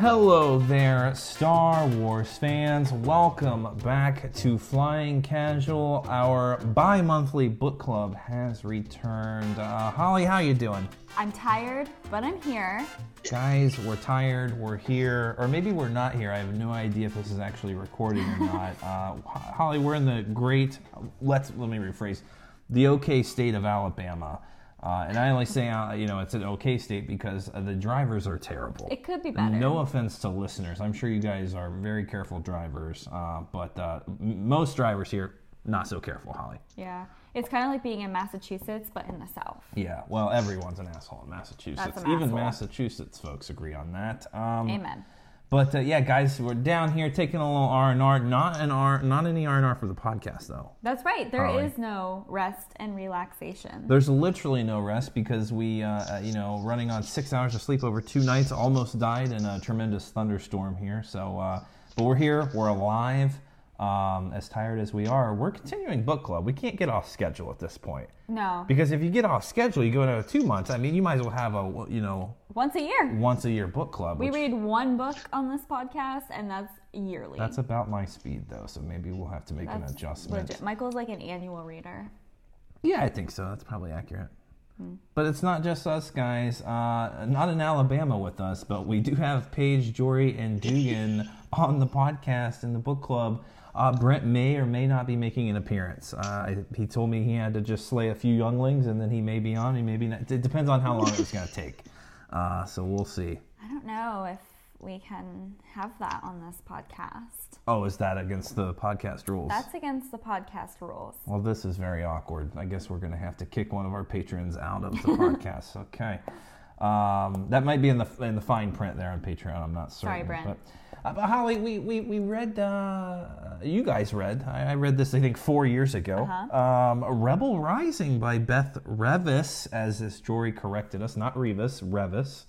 Hello there, Star Wars fans. Welcome back to Flying Casual. Our bi-monthly book club has returned. Uh, Holly, how you doing? I'm tired, but I'm here. Guys, we're tired. We're here, or maybe we're not here. I have no idea if this is actually recording or not. Uh, Holly, we're in the great. Let's let me rephrase. The OK state of Alabama. Uh, and I only say, uh, you know, it's an okay state because uh, the drivers are terrible. It could be better. No offense to listeners. I'm sure you guys are very careful drivers, uh, but uh, m- most drivers here, not so careful, Holly. Yeah. It's kind of like being in Massachusetts, but in the South. Yeah, well, everyone's an asshole in Massachusetts. Even asshole. Massachusetts folks agree on that. Um, Amen. But uh, yeah, guys, we're down here taking a little R and R. Not an R, not any R and R for the podcast though. That's right. There is Holly. no rest and relaxation. There's literally no rest because we, uh, uh, you know, running on six hours of sleep over two nights, almost died in a tremendous thunderstorm here. So, uh, but we're here, we're alive. Um, as tired as we are, we're continuing book club. We can't get off schedule at this point no. because if you get off schedule, you go to two months. I mean, you might as well have a, you know, Once a year. once a year book club. We which- read one book on this podcast, and that's yearly. That's about my speed though, so maybe we'll have to make an adjustment. legit. Michael's like an annual reader. Yeah, I think so. That's probably accurate. But it's not just us guys. Uh, not in Alabama with us, but we do have Paige, Jory, and Dugan on the podcast in the book club. Uh, Brent may or may not be making an appearance. Uh, he told me he had to just slay a few younglings, and then he may be on. He may be not. It depends on how long it's going to take. Uh, so we'll see. I don't know if we can have that on this podcast. Oh, is that against the podcast rules? That's against the podcast rules. Well, this is very awkward. I guess we're going to have to kick one of our patrons out of the podcast. Okay, um, that might be in the in the fine print there on Patreon. I'm not certain. Sorry, Brent. But, uh, but Holly, we we, we read. Uh, you guys read. I, I read this. I think four years ago. Uh-huh. Um, Rebel Rising by Beth Revis, as this Jory corrected us, not Revis, Revis.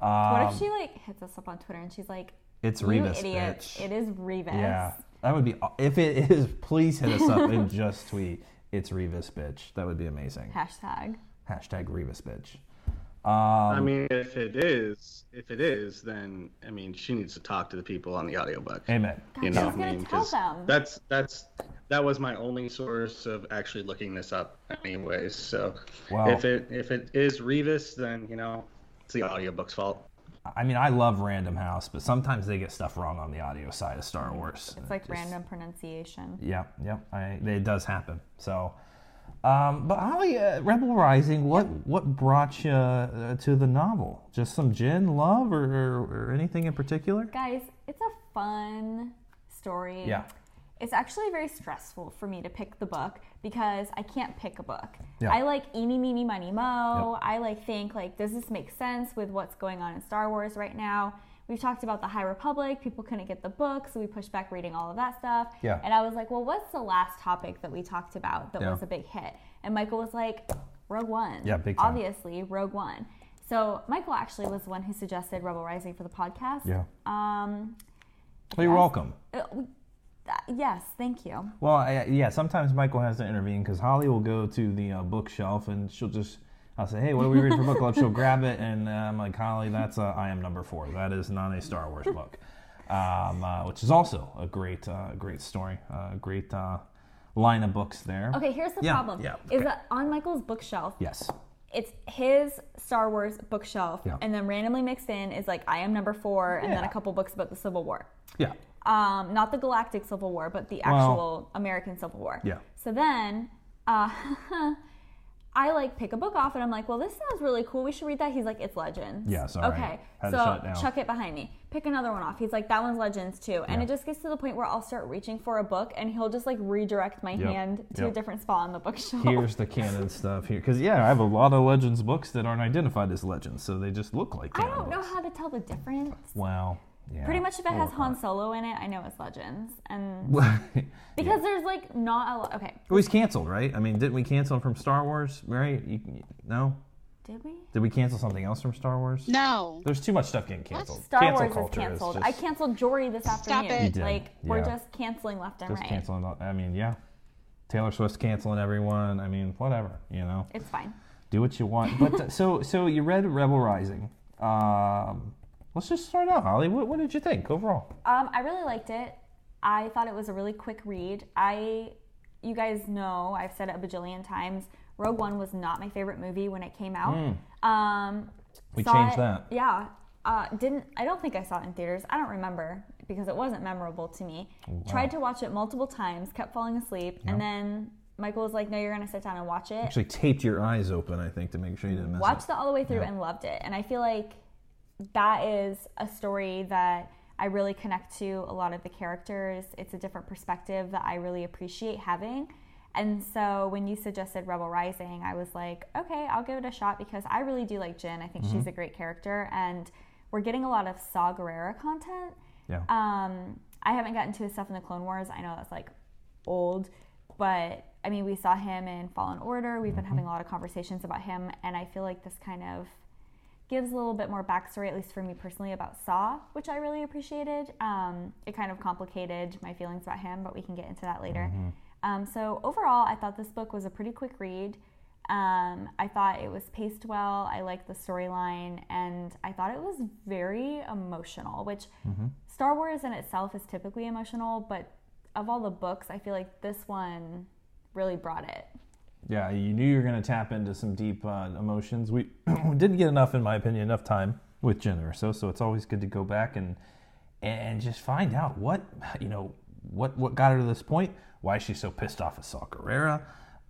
Um, What if she like hits us up on Twitter and she's like, It's "You Revis, idiot! bitch." It is Revis." Yeah, that would be. If it is, please hit us up and just tweet. It's Revis bitch. That would be amazing. Hashtag. Hashtag Revis bitch. I Um, mean, if it is, if it is, then I mean, she needs to talk to the people on the audiobook. amen. God, You know, gonna I mean, tell 'cause them. that's that's that was my only source of actually looking this up, anyways. So Wow. if it if it is Revis, then you know, it's the audiobook's fault. I mean, I love Random House, but sometimes they get stuff wrong on the audio side of Star Wars. It's like Just- random pronunciation. Yep, yep. I, it does happen. So, um, but Holly, uh, Rebel Rising, what what brought you uh, to the novel? Just some Jyn love, or, or, or anything in particular? Guys, it's a fun story. Yeah. It's actually very stressful for me to pick the book because I can't pick a book. Yeah. I like eeny, meeny, miny, mo. I like think like, does this make sense with what's going on in Star Wars right now? We've talked about the High Republic. People couldn't get the book, so we pushed back reading all of that stuff. Yeah. And I was like, well, what's the last topic that we talked about that Yeah. was a big hit? And Michael was like, Rogue One. Yeah, big time. Obviously, Rogue One. So Michael actually was the one who suggested Rebel Rising for the podcast. Yeah. Um, Well, you're yes. welcome. uh, uh, yes, thank you. Well, I, yeah, sometimes Michael has to intervene because Holly will go to the uh, bookshelf and she'll just, I'll say, hey, what are we reading for book club? She'll grab it and uh, I'm like, Holly, that's uh, I am number four. That is not a Star Wars book, um, uh, which is also a great, uh, great story, uh, great uh, line of books there. Okay, here's the Yeah, problem. yeah, Is that on Michael's bookshelf, Yes. it's his Star Wars bookshelf, Yeah. and then randomly mixed in is like I am number four, and then a couple books about the Civil War. Yeah. Um, not the Galactic Civil War, but the Well- actual American Civil War. Yeah. So then, uh, I like pick a book off, and I'm like, well, this sounds really cool. We should read that. He's like, it's Legends. Yeah, sorry. Okay. So shut it down. chuck it behind me. Pick another one off. He's like, that one's Legends too. And it just gets to the point where I'll start reaching for a book, and he'll just like redirect my Yep. hand to a different spot on the bookshelf. Here's the canon stuff here. Because, yeah, I have a lot of Legends books that aren't identified as Legends, so they just look like I don't know books. how to tell the difference. Well, yeah. Pretty much if it has work Han Solo in it, I know it's Legends. And it. because there's like not a lot. Okay, It was canceled, right? I mean, didn't we cancel from Star Wars, right? You, you- no? did we? Did we cancel something else from Star Wars? No. There's too much stuff getting canceled. Star Cancel Wars is culture canceled. just, I canceled Jory this afternoon. it. You did, Like we're just canceling left and just right. canceling. all- I mean, yeah. Taylor Swift canceling everyone. I mean, whatever. You know, It's fine. do what you want. But uh, so so you read Rebel Rising. Um, Let's just start out, Holly. What, what did you think overall? Um, I really liked it. I thought it was a really quick read. I, you guys know, I've said it a bajillion times. Rogue One was not my favorite movie when it came out. Um, We changed it- that. Yeah. Uh, didn't I don't think I saw it in theaters. I don't remember because it wasn't memorable to me. Tried to watch it multiple times, kept falling asleep, and then Michael was like, "No, you're gonna sit down and watch it." Actually, taped your eyes open, I think, to make sure you didn't miss it. watched it all the way through and loved it. And I feel like that is a story that I really connect to a lot of the characters. It's a different perspective that I really appreciate having. And so when you suggested Rebel Rising, I was like, okay, I'll give it a shot because I really do like Jyn. I think she's a great character. And we're getting a lot of Saw Gerrera content. Yeah. Um, I haven't gotten to his stuff in the Clone Wars. I know that's like old, but I mean, we saw him in Fallen Order. We've been having a lot of conversations about him, and I feel like this kind of gives a little bit more backstory, at least for me personally, about Saw, which I really appreciated. Um, it kind of complicated my feelings about him, but we can get into that later. Um, so overall, I thought this book was a pretty quick read. Um, I thought it was paced well. I liked the storyline, and I thought it was very emotional, which Star Wars in itself is typically emotional, but of all the books, I feel like this one really brought it. Yeah, you knew you were going to tap into some deep uh, emotions. We didn't get enough, in my opinion, enough time with Jyn Erso, so so it's always good to go back and and just find out what you know what what got her to this point. Why she's so pissed off at Saw Gerrera.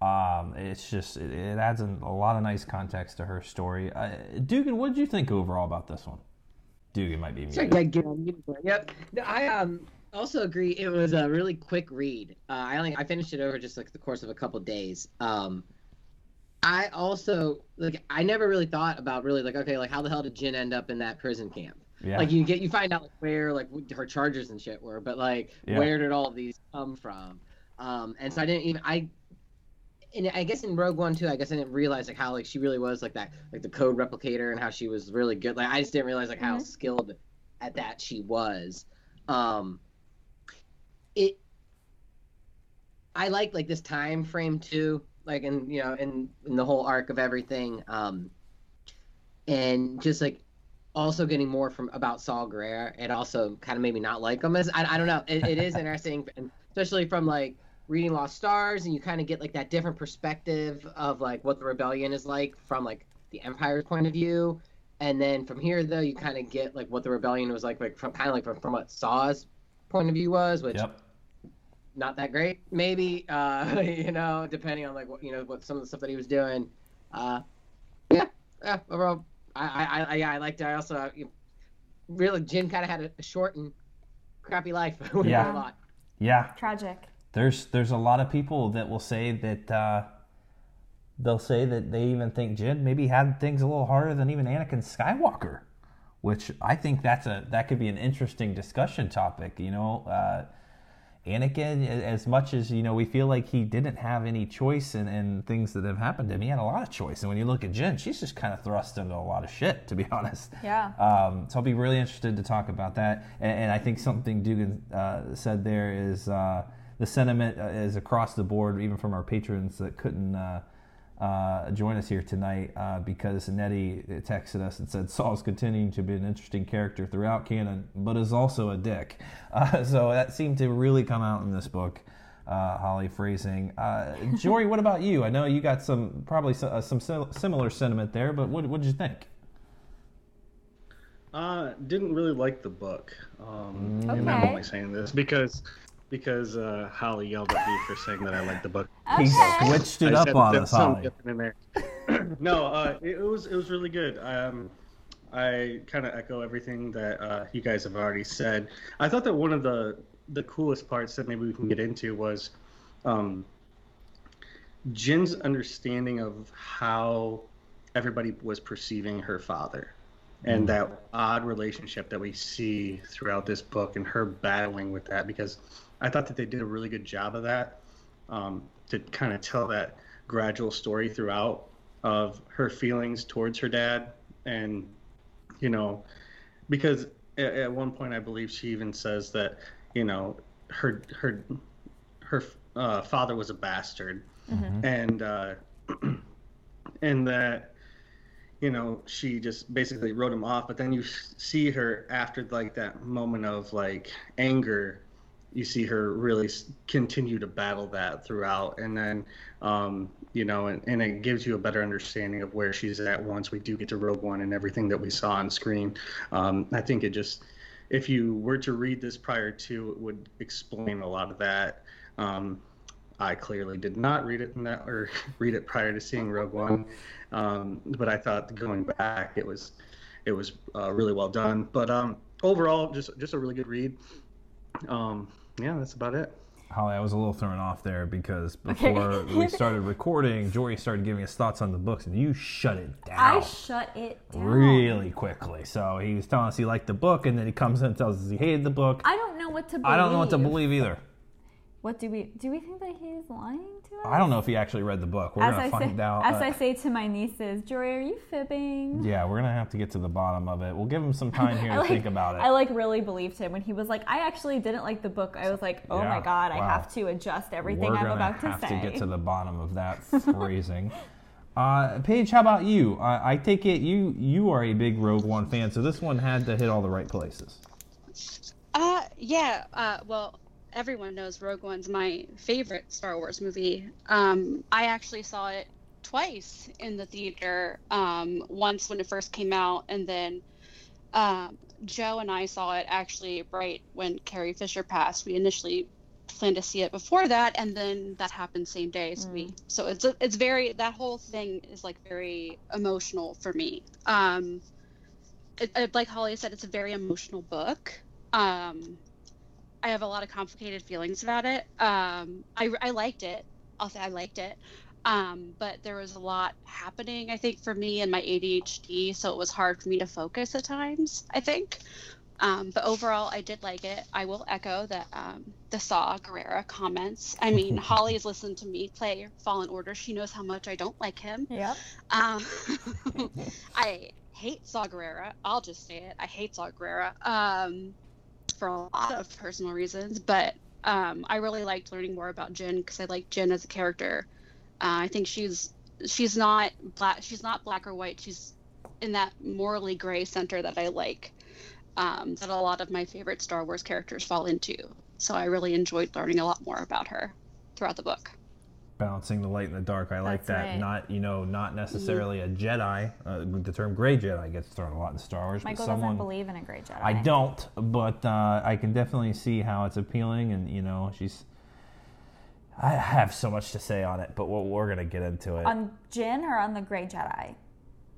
Um, it's just it, it adds in a lot of nice context to her story. Uh, Dugan, what did you think overall about this one? Dugan might be Sorry, muted. yeah, get on mute. Yep. I um also agree. It was a really quick read. Uh, I only I finished it over just like the course of a couple days. Um, I also like I never really thought about really like okay like how the hell did Jyn end up in that prison camp? Yeah. Like you get you find out like where like her charges and shit were, but like Yeah. where did all of these come from? Um, and so I didn't even I. And I guess in Rogue One too, I guess I didn't realize like how like she really was like that like the code replicator and how she was really good. Like I just didn't realize like how Mhm. skilled at that she was. Um, it. I like like this time frame too, like in you know in in the whole arc of everything. Um, and just like also getting more from about Saul Gerrera, it also kind of made me not like him as I, I don't know. It, it is interesting, especially from like reading Lost Stars, and you kind of get like that different perspective of like what the rebellion is like from like the Empire's point of view, and then from here though you kind of get like what the rebellion was like, like from kind of like from, from what Saw's point of view was, which Yep. Not that great, maybe. Uh, you know, depending on like what you know what some of the stuff that he was doing. Uh, yeah, yeah. Overall, I I I, yeah, I liked it. I also uh, you, really Jyn kind of had a, a short and crappy life. Yeah. a lot. Yeah. Tragic. There's there's a lot of people that will say that uh, they'll say that they even think Jyn maybe had things a little harder than even Anakin Skywalker, which I think that's a that could be an interesting discussion topic. You know, uh, Anakin, as much as you know, we feel like he didn't have any choice in, in things that have happened to him. He had a lot of choice, and when you look at Jyn, she's just kind of thrust into a lot of shit, to be honest. Yeah. Um, so I'll be really interested to talk about that. And, and I think something Dugan uh, said there is uh, the sentiment uh, is across the board, even from our patrons that couldn't uh, uh, join us here tonight, uh, because Nettie texted us and said Saul's continuing to be an interesting character throughout canon, but is also a dick. Uh, so that seemed to really come out in this book. Uh, Holly phrasing. Uh, Jory, what about you? I know you got some probably some, uh, some similar sentiment there, but what what did you think? Uh, didn't really like the book. Um, And I'm only saying this because because uh, Holly yelled at me for saying that I liked the book. He Okay. switched it I up on there's us, Holly. in there. no, uh, it, it was it was really good. Um, I kind of echo everything that uh, you guys have already said. I thought that one of the the coolest parts that maybe we can get into was um, Jyn's understanding of how everybody was perceiving her father. And that odd relationship that we see throughout this book, and her battling with that, because I thought that they did a really good job of that um, to kind of tell that gradual story throughout of her feelings towards her dad. And you know because at, at one point i believe she even says that you know her her her uh, father was a bastard. And uh, and that you know, she just basically wrote him off. But then you see her after like that moment of like anger, you see her really continue to battle that throughout, and then, um, you know, and, and it gives you a better understanding of where she's at once we do get to Rogue One and everything that we saw on screen. Um, I think it just, if you were to read this prior to, it would explain a lot of that. Um, I clearly did not read it that, or read it prior to seeing Rogue One, um, but I thought going back it was it was uh, really well done. But um, overall, just just a really good read. Um, yeah, that's about it. Holly, I was a little thrown off there because before we started recording, Jory started giving us thoughts on the books, and you shut it down. I shut it down really quickly. So he was telling us he liked the book, and then he comes in and tells us he hated the book. I don't know what to. believe. I don't know what to believe either. What do we do? We think that he's lying to us? I don't know if he actually read the book. We're as gonna I find say, out. As uh, I say to my nieces, Jory, are you fibbing? yeah, we're gonna have to get to the bottom of it. We'll give him some time here to like, think about it. I like really believed him when he was like, I actually didn't like the book. I was like, oh Yeah, my god, I have to adjust everything We're I'm gonna about to have to get to the bottom of that phrasing. Uh, Paige, how about you? I, I take it you you are a big Rogue One fan, so this one had to hit all the right places. Uh, yeah. Uh, well, everyone knows Rogue One's my favorite Star Wars movie. Um, I actually saw it twice in the theater. Um, once when it first came out, and then um, Joe and I saw it actually right when Carrie Fisher passed. We initially planned to see it before that, and then that happened same day. So we, so it's it's very that whole thing is like very emotional for me. Um, it, it, like Holly said, it's a very emotional book. Um, I have a lot of complicated feelings about it. Um, I, I liked it. I'll say I liked it. Um, but there was a lot happening, I think, for me and my ADHD, so it was hard for me to focus at times, I think. Um, but overall, I did like it. I will echo that um, the Saw Gerrera comments. I mean, Holly has listened to me play Fallen Order. She knows how much I don't like him. Yep. Um, I hate Saw Gerrera. I'll just say it. I hate Saw Gerrera. um, for a lot of personal reasons, but um, I really liked learning more about Jyn because I like Jyn as a character. Uh, I think she's she's not black. She's not black or white. She's in that morally gray center that I like. Um, that a lot of my favorite Star Wars characters fall into. So I really enjoyed learning a lot more about her throughout the book. Balancing the light and the dark, I like That's that. right. Not you know, not necessarily a Jedi. Uh, the term gray Jedi gets thrown a lot in Star Wars. Michael but someone, doesn't believe in a great Jedi. I don't, but uh, I can definitely see how it's appealing, and you know, she's. I have so much to say on it, but we're, we're gonna get into it. On Jyn or on the Grey Jedi?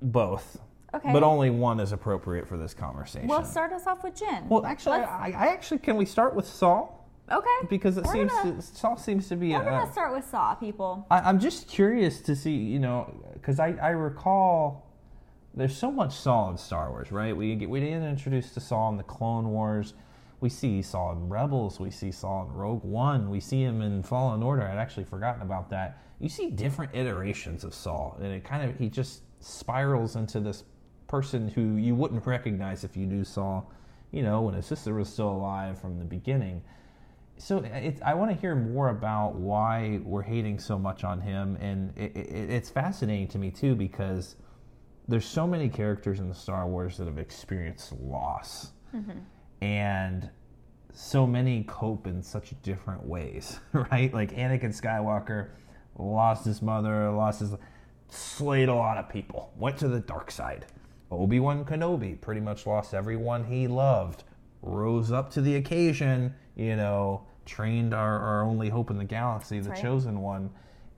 Both, Okay. but only one is appropriate for this conversation. Well, start us off with Jyn. Well, actually, Let's- I, I actually can we start with Saul okay. because it We're seems gonna- to, Saul seems to be We're a, gonna start with Saw, people. I, I'm just curious to see, you know, because I, I recall there's so much Saul in Star Wars, right? We get we get introduced to Saul in the Clone Wars. We see Saul in Rebels. We see Saul in Rogue One. We see him in Fallen Order. I'd actually forgotten about that. You see different iterations of Saul, and it kind of he just spirals into this person who you wouldn't recognize if you knew Saul, you know, when his sister was still alive from the beginning so it, I want to hear more about why we're hating so much on him, and it, it, it's fascinating to me too because there's so many characters in the Star Wars that have experienced loss, mm-hmm. and so many cope in such different ways, right? Like Anakin Skywalker lost his mother, lost his, slayed a lot of people, went to the dark side. Obi Wan Kenobi pretty much lost everyone he loved, rose up to the occasion, you know, trained our, our only hope in the galaxy, the right. chosen one,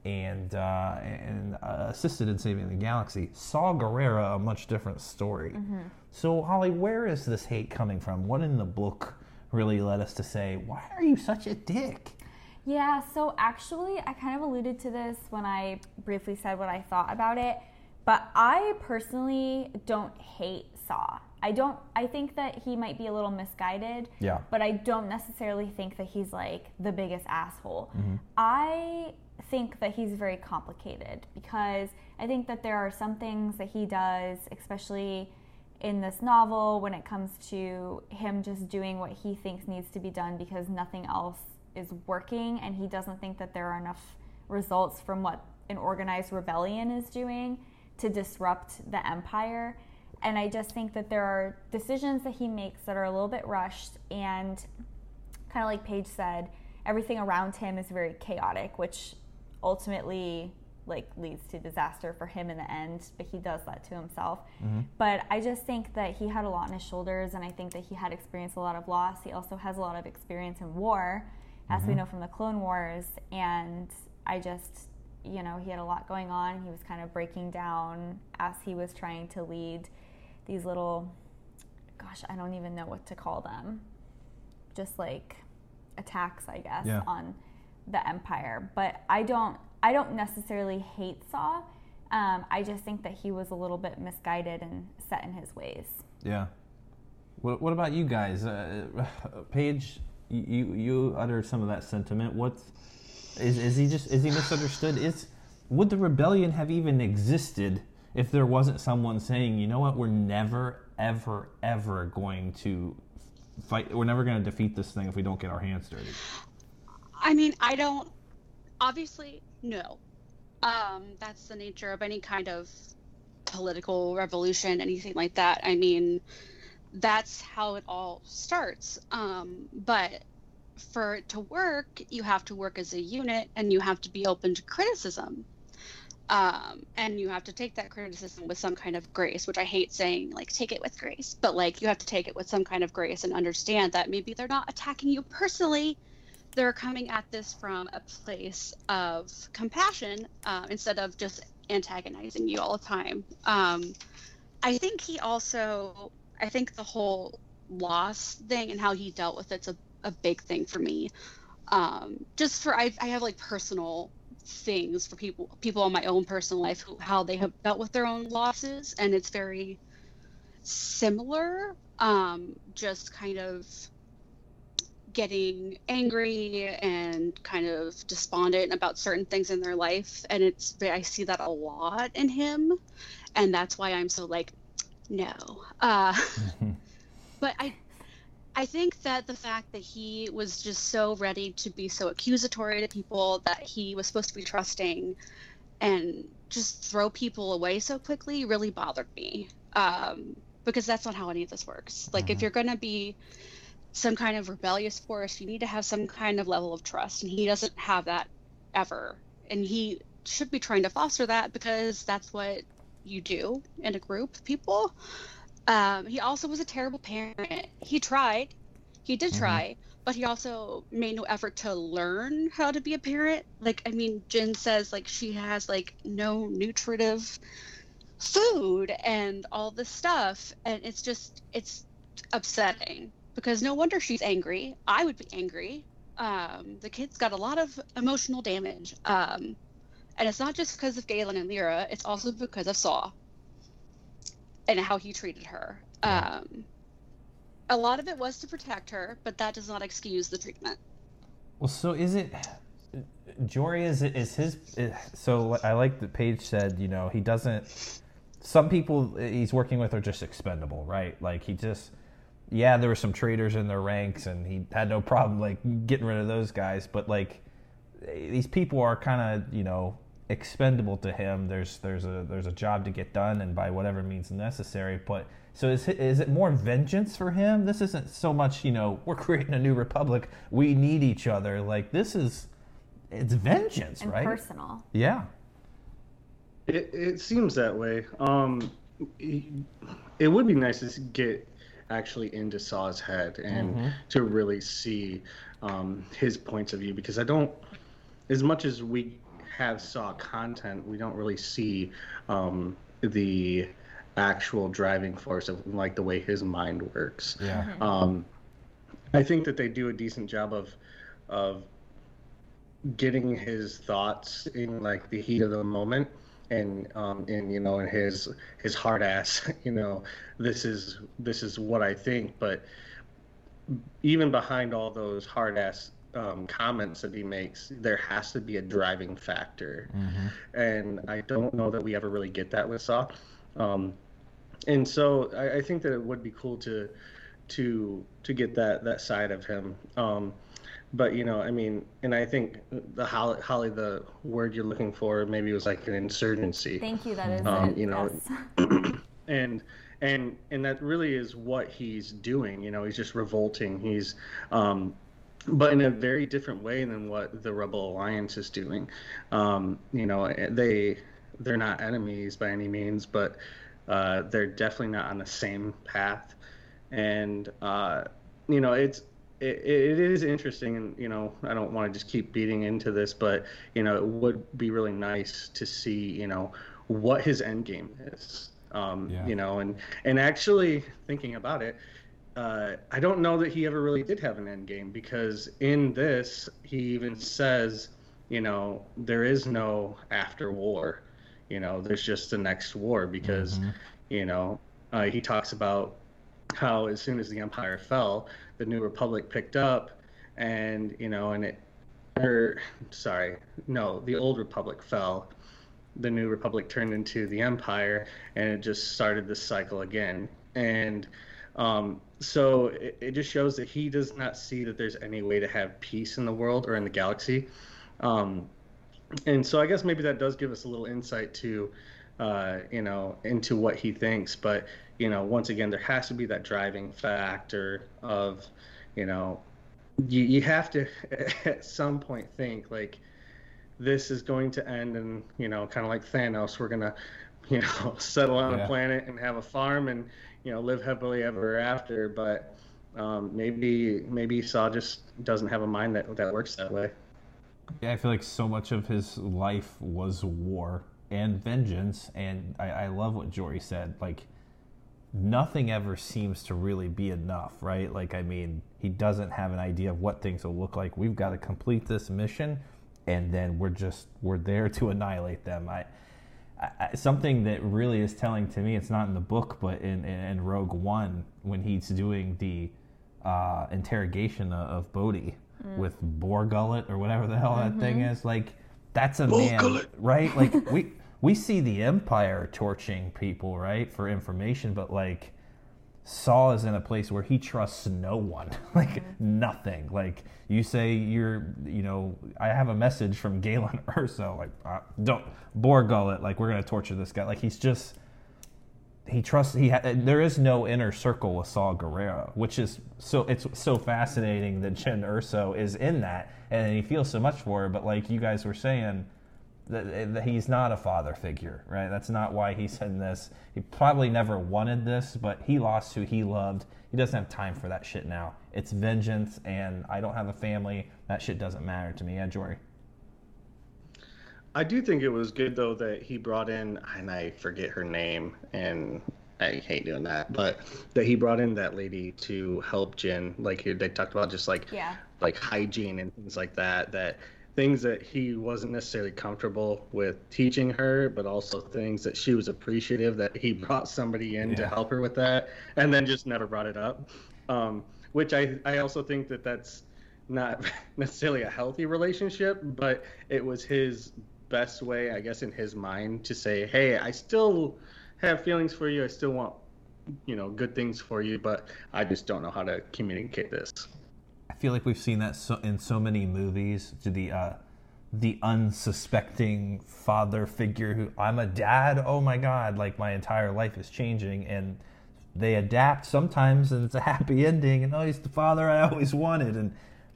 and uh, and uh, assisted in saving the galaxy. Saw Gerrera a much different story. So Holly, where is this hate coming from? What in the book really led us to say, why are you such a dick? Yeah, so actually, I kind of alluded to this when I briefly said what I thought about it, but I personally don't hate Saw. I don't, I think that he might be a little misguided, Yeah. but I don't necessarily think that he's like the biggest asshole. Mm-hmm. I think that he's very complicated because I think that there are some things that he does, especially in this novel, when it comes to him just doing what he thinks needs to be done because nothing else is working and he doesn't think that there are enough results from what an organized rebellion is doing to disrupt the empire. And I just think that there are decisions that he makes that are a little bit rushed and kind of like Paige said, everything around him is very chaotic, which ultimately like leads to disaster for him in the end, but he does that to himself. Mm-hmm. But I just think that he had a lot on his shoulders and I think that he had experienced a lot of loss. He also has a lot of experience in war, as mm-hmm. we know from the Clone Wars, and I just you know, he had a lot going on. He was kind of breaking down as he was trying to lead these little gosh, I don't even know what to call them. Just like attacks, I guess, yeah. on the empire. But I don't I don't necessarily hate Saw. Um, I just think that he was a little bit misguided and set in his ways. Yeah. What, what about you guys? Uh, Paige, you you utter some of that sentiment. What's is is he just is he misunderstood? Is would the rebellion have even existed if there wasn't someone saying, you know what, we're never ever ever going to fight. We're never going to defeat this thing if we don't get our hands dirty. I mean, I don't. Obviously, no. Um, that's the nature of any kind of political revolution, anything like that. I mean, that's how it all starts. Um, but for it to work, you have to work as a unit and you have to be open to criticism. Um, and you have to take that criticism with some kind of grace, which I hate saying, like, take it with grace, but like, you have to take it with some kind of grace and understand that maybe they're not attacking you personally. They're coming at this from a place of compassion uh, instead of just antagonizing you all the time. Um, I think he also, I think the whole loss thing and how he dealt with it's a, a big thing for me. Um, just for, I, I have like personal things for people people in my own personal life who how they have dealt with their own losses and it's very similar um, just kind of getting angry and kind of despondent about certain things in their life and it's i see that a lot in him and that's why i'm so like no uh, but i I think that the fact that he was just so ready to be so accusatory to people that he was supposed to be trusting and just throw people away so quickly really bothered me. Um, because that's not how any of this works. Like, mm-hmm. if you're going to be some kind of rebellious force, you need to have some kind of level of trust. And he doesn't have that ever. And he should be trying to foster that because that's what you do in a group of people. Um, he also was a terrible parent. He tried, he did mm-hmm. try, but he also made no effort to learn how to be a parent. Like, I mean, Jyn says like she has like no nutritive food and all this stuff, and it's just it's upsetting because no wonder she's angry. I would be angry. Um, the kid's got a lot of emotional damage. Um, and it's not just because of Galen and Lyra, it's also because of Saw and how he treated her. Um, a lot of it was to protect her, but that does not excuse the treatment. Well, so is it? Jory is is his. So I like that Paige said. You know, he doesn't. Some people he's working with are just expendable, right? Like he just. Yeah, there were some traitors in their ranks, and he had no problem like getting rid of those guys. But like, these people are kind of you know expendable to him. There's there's a there's a job to get done, and by whatever means necessary. But so is is it more vengeance for him? This isn't so much you know we're creating a new republic. We need each other. Like this is it's vengeance, and right? Personal. Yeah. It it seems that way. Um, it would be nice to get actually into Saw's head and mm-hmm. to really see um, his points of view because I don't, as much as we have saw content, we don't really see um, the actual driving force of like the way his mind works. Yeah. Mm-hmm. Um, I think that they do a decent job of of getting his thoughts in like the heat of the moment and um and you know in his his hard ass you know this is this is what i think but even behind all those hard ass um, comments that he makes, there has to be a driving factor, mm-hmm. and I don't know that we ever really get that with Saw. Um, and so I, I, think that it would be cool to to to get that that side of him. Um, but you know, I mean, and I think the Holly, Holly, the word you're looking for maybe was like an insurgency. Thank you. That is Um, it. you know, yes. and and and that really is what he's doing you know he's just revolting he's um but in a very different way than what the rebel alliance is doing. Um you know they they're not enemies by any means but uh they're definitely not on the same path. And uh you know it's it, it is interesting and you know i don't want to just keep beating into this but you know it would be really nice to see you know what his end game is. Um, Yeah. you know and and actually thinking about it uh, i don't know that he ever really did have an end game because in this he even says you know there is no after war. You know there's just the next war because Mhm. you know uh, he talks about how as soon as the empire fell the new republic picked up and you know and it or sorry no the old republic fell. The new republic turned into the empire and it just started this cycle again. And um, so it, it just shows that he does not see that there's any way to have peace in the world or in the galaxy um, and so i guess maybe that does give us a little insight to uh, you know into what he thinks but you know once again there has to be that driving factor of you know you, you have to at some point think like this is going to end and you know kind of like thanos we're gonna you know settle on Yeah. a planet and have a farm and you know live happily ever after but um, maybe maybe saw just doesn't have a mind that that works that way Yeah, I feel like so much of his life was war and vengeance, and I, I love what Jory said. Like, nothing ever seems to really be enough, right? Like, I mean, he doesn't have an idea of what things will look like. We've got to complete this mission, and then we're just we're there to annihilate them. I, I I- something that really is telling to me, it's not in the book, but in in, in Rogue One when he's doing the uh, interrogation of, of Bodhi with Bor Gullet or whatever the hell that thing is. Like that's a man, right? Like we we see the Empire torching people, right, for information, but like Saul is in a place where he trusts no one, like nothing. Like you say, you're, you know, I have a message from Galen Erso, like uh, don't Bor Gullet, like we're gonna torture this guy. Like he's just he trusts he ha- there is no inner circle with Saul Gerrera, which is so it's so fascinating that Jyn Erso is in that and he feels so much for her. But like you guys were saying, that, that he's not a father figure, right? That's not why he's in this. He probably never wanted this, but he lost who he loved. He doesn't have time for that shit now. It's vengeance, and I don't have a family. That shit doesn't matter to me. Yeah, Jory. I do think it was good though that he brought in, and I forget her name, and I hate doing that, but that he brought in that lady to help Jyn. Like he- they talked about just like Yeah. like hygiene and things like that. That things that he wasn't necessarily comfortable with teaching her, but also things that she was appreciative that he brought somebody in to help her with that, and then just never brought it up. Um, which I I also think that that's not necessarily a healthy relationship, but it was his best way, I guess, in his mind to say, "Hey, I still have feelings for you. I still want, you know, good things for you, but I just don't know how to communicate this." I feel like we've seen that so, in so many movies. To the uh, the unsuspecting father figure who I'm a dad. Oh my god! Like my entire life is changing, and they adapt sometimes, and it's a happy ending. And oh, he's the father I always wanted, and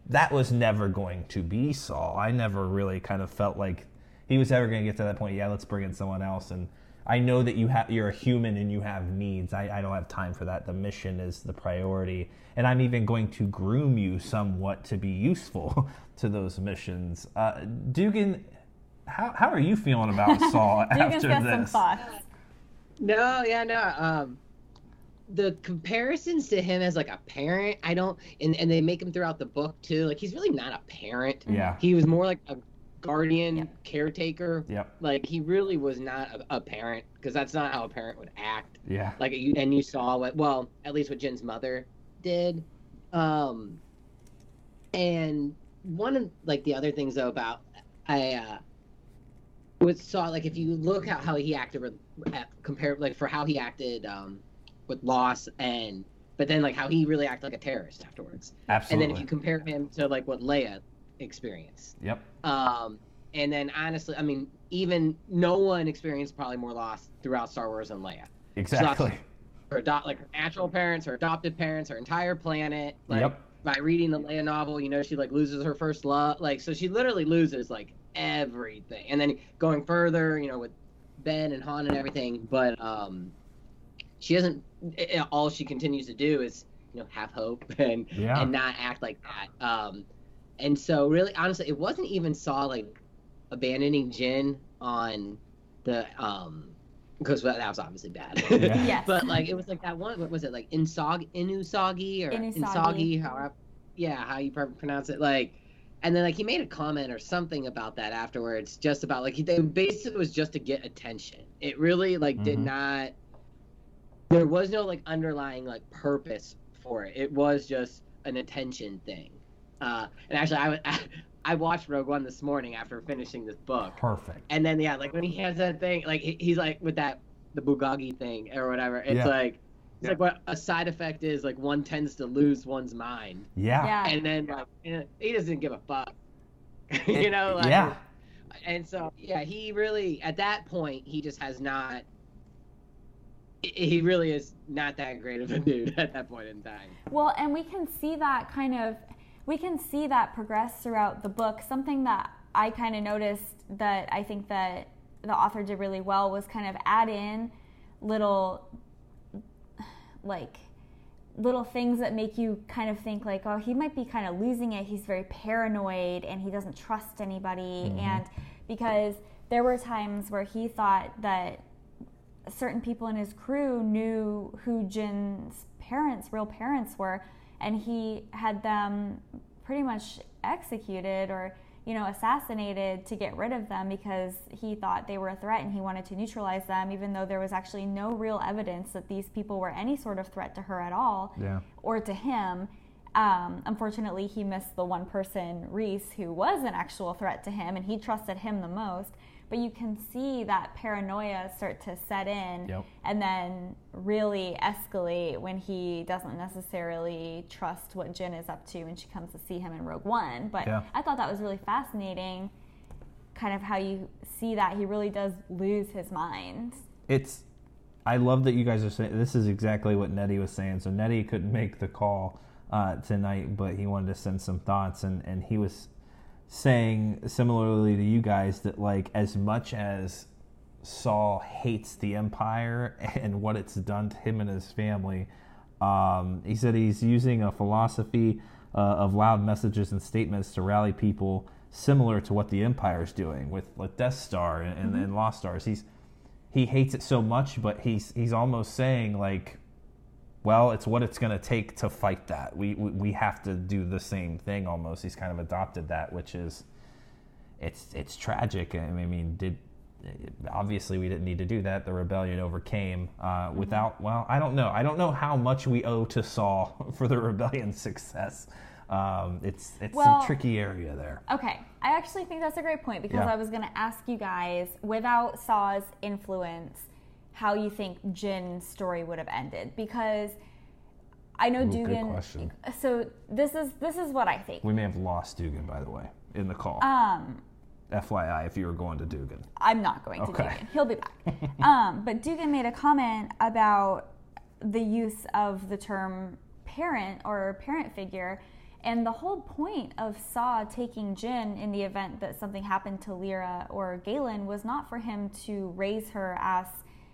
that was never going to be Saul. I never really kind of felt like he was ever going to get to that point. Yeah, let's bring in someone else. And I know that you have you're a human and you have needs. I, I don't have time for that. The mission is the priority, and I'm even going to groom you somewhat to be useful to those missions. Uh, Dugan, how how are you feeling about Saul after got this? some. No, yeah, no. Um, the comparisons to him as like a parent, I don't, and and they make him throughout the book too. Like he's really not a parent. Yeah. He was more like a guardian, Yeah. caretaker. Yep. Like he really was not a, a parent because that's not how a parent would act. Yeah. Like you, and you saw what, well, at least what Jyn's mother did. Um, and one of like the other things though about I uh, was saw like if you look at how he acted with at, compare like for how he acted um, with Loss and but then like how he really acted like a terrorist afterwards. Absolutely. And then if you compare him to like what Leia experienced, Yep. um, and then honestly, I mean, even no one experienced probably more loss throughout Star Wars than Leia. Exactly. Her adopt like her natural parents, her adopted parents, her entire planet. Like Yep. by reading the Leia novel, you know, she like loses her first love. Like so, she literally loses like everything. And then going further, you know, with Ben and Han and everything, but um, she doesn't. i- i- All she continues to do is you know have hope and Yeah. and not act like that. Um, and so really, honestly, it wasn't even Saw like abandoning Jyn on the um because that was obviously bad. Yeah. Yes. but like it was like that one. What was it like Insog Inusagi or Inusagi. Insagi? How yeah, how you pronounce it? Like, and then like he made a comment or something about that afterwards, just about like he they basically was just to get attention. It really like did Mhm. not. There was no like underlying like purpose for it. It was just an attention thing. Uh, and actually, I, I watched Rogue One this morning after finishing this book. Perfect. And then yeah, like when he has that thing, like he, he's like with that the Bugagi thing or whatever. It's Yeah. like it's Yeah. like what a side effect is. Like one tends to lose one's mind, Yeah. yeah. and then like eh, he doesn't give a fuck. you know, like, yeah. And so yeah, he really at that point he just has not. he- He really is not that great of a dude at that point in time. Well, and we can see that kind of, we can see that progress throughout the book. Something that I kind of noticed that I think that the author did really well was kind of add in little, like, little things that make you kind of think like, oh, he might be kind of losing it. He's very paranoid and he doesn't trust anybody. Mm-hmm. And because there were times where he thought that certain people in his crew knew who Jyn's parents, real parents were, and he had them pretty much executed or you know assassinated to get rid of them because he thought they were a threat and he wanted to neutralize them even though there was actually no real evidence that these people were any sort of threat to her at all Yeah. or to him um, unfortunately he missed the one person reese who was an actual threat to him and he trusted him the most but you can see that paranoia start to set in Yep. and then really escalate when he doesn't necessarily trust what Jyn is up to when she comes to see him in Rogue One. But Yeah. I thought that was really fascinating, kind of how you see that he really does lose his mind. it's I love that you guys are saying this is exactly what Nettie was saying. So Nettie couldn't make the call uh, tonight, but he wanted to send some thoughts, and and he was saying similarly to you guys that like as much as Saul hates the Empire and what it's done to him and his family, um, he said he's using a philosophy uh, of loud messages and statements to rally people similar to what the Empire is doing with like Death Star and, and, and Lost Stars. He's he hates it so much, but he's he's almost saying like, well, it's what it's going to take to fight that. We, we we have to do the same thing. Almost, he's kind of adopted that, which is it's it's tragic. I mean, did obviously we didn't need to do that. The rebellion overcame uh, without. Well, I don't know. I don't know how much we owe to Saul for the rebellion's success. Um, it's it's Well- some tricky area there. Okay, I actually think that's a great point because Yeah. I was going to ask you guys, without Saw's influence, how you think Jyn's story would have ended because. I know Ooh, good Dugan. question. So this is this is what I think. We may have lost Dugan, by the way, in the call. Um, FYI, if you were going to Dugan. I'm not going to Okay. Dugan. He'll be back. um, but Dugan made a comment about the use of the term parent or parent figure. And the whole point of Saw taking Jyn in the event that something happened to Lyra or Galen was not for him to raise her as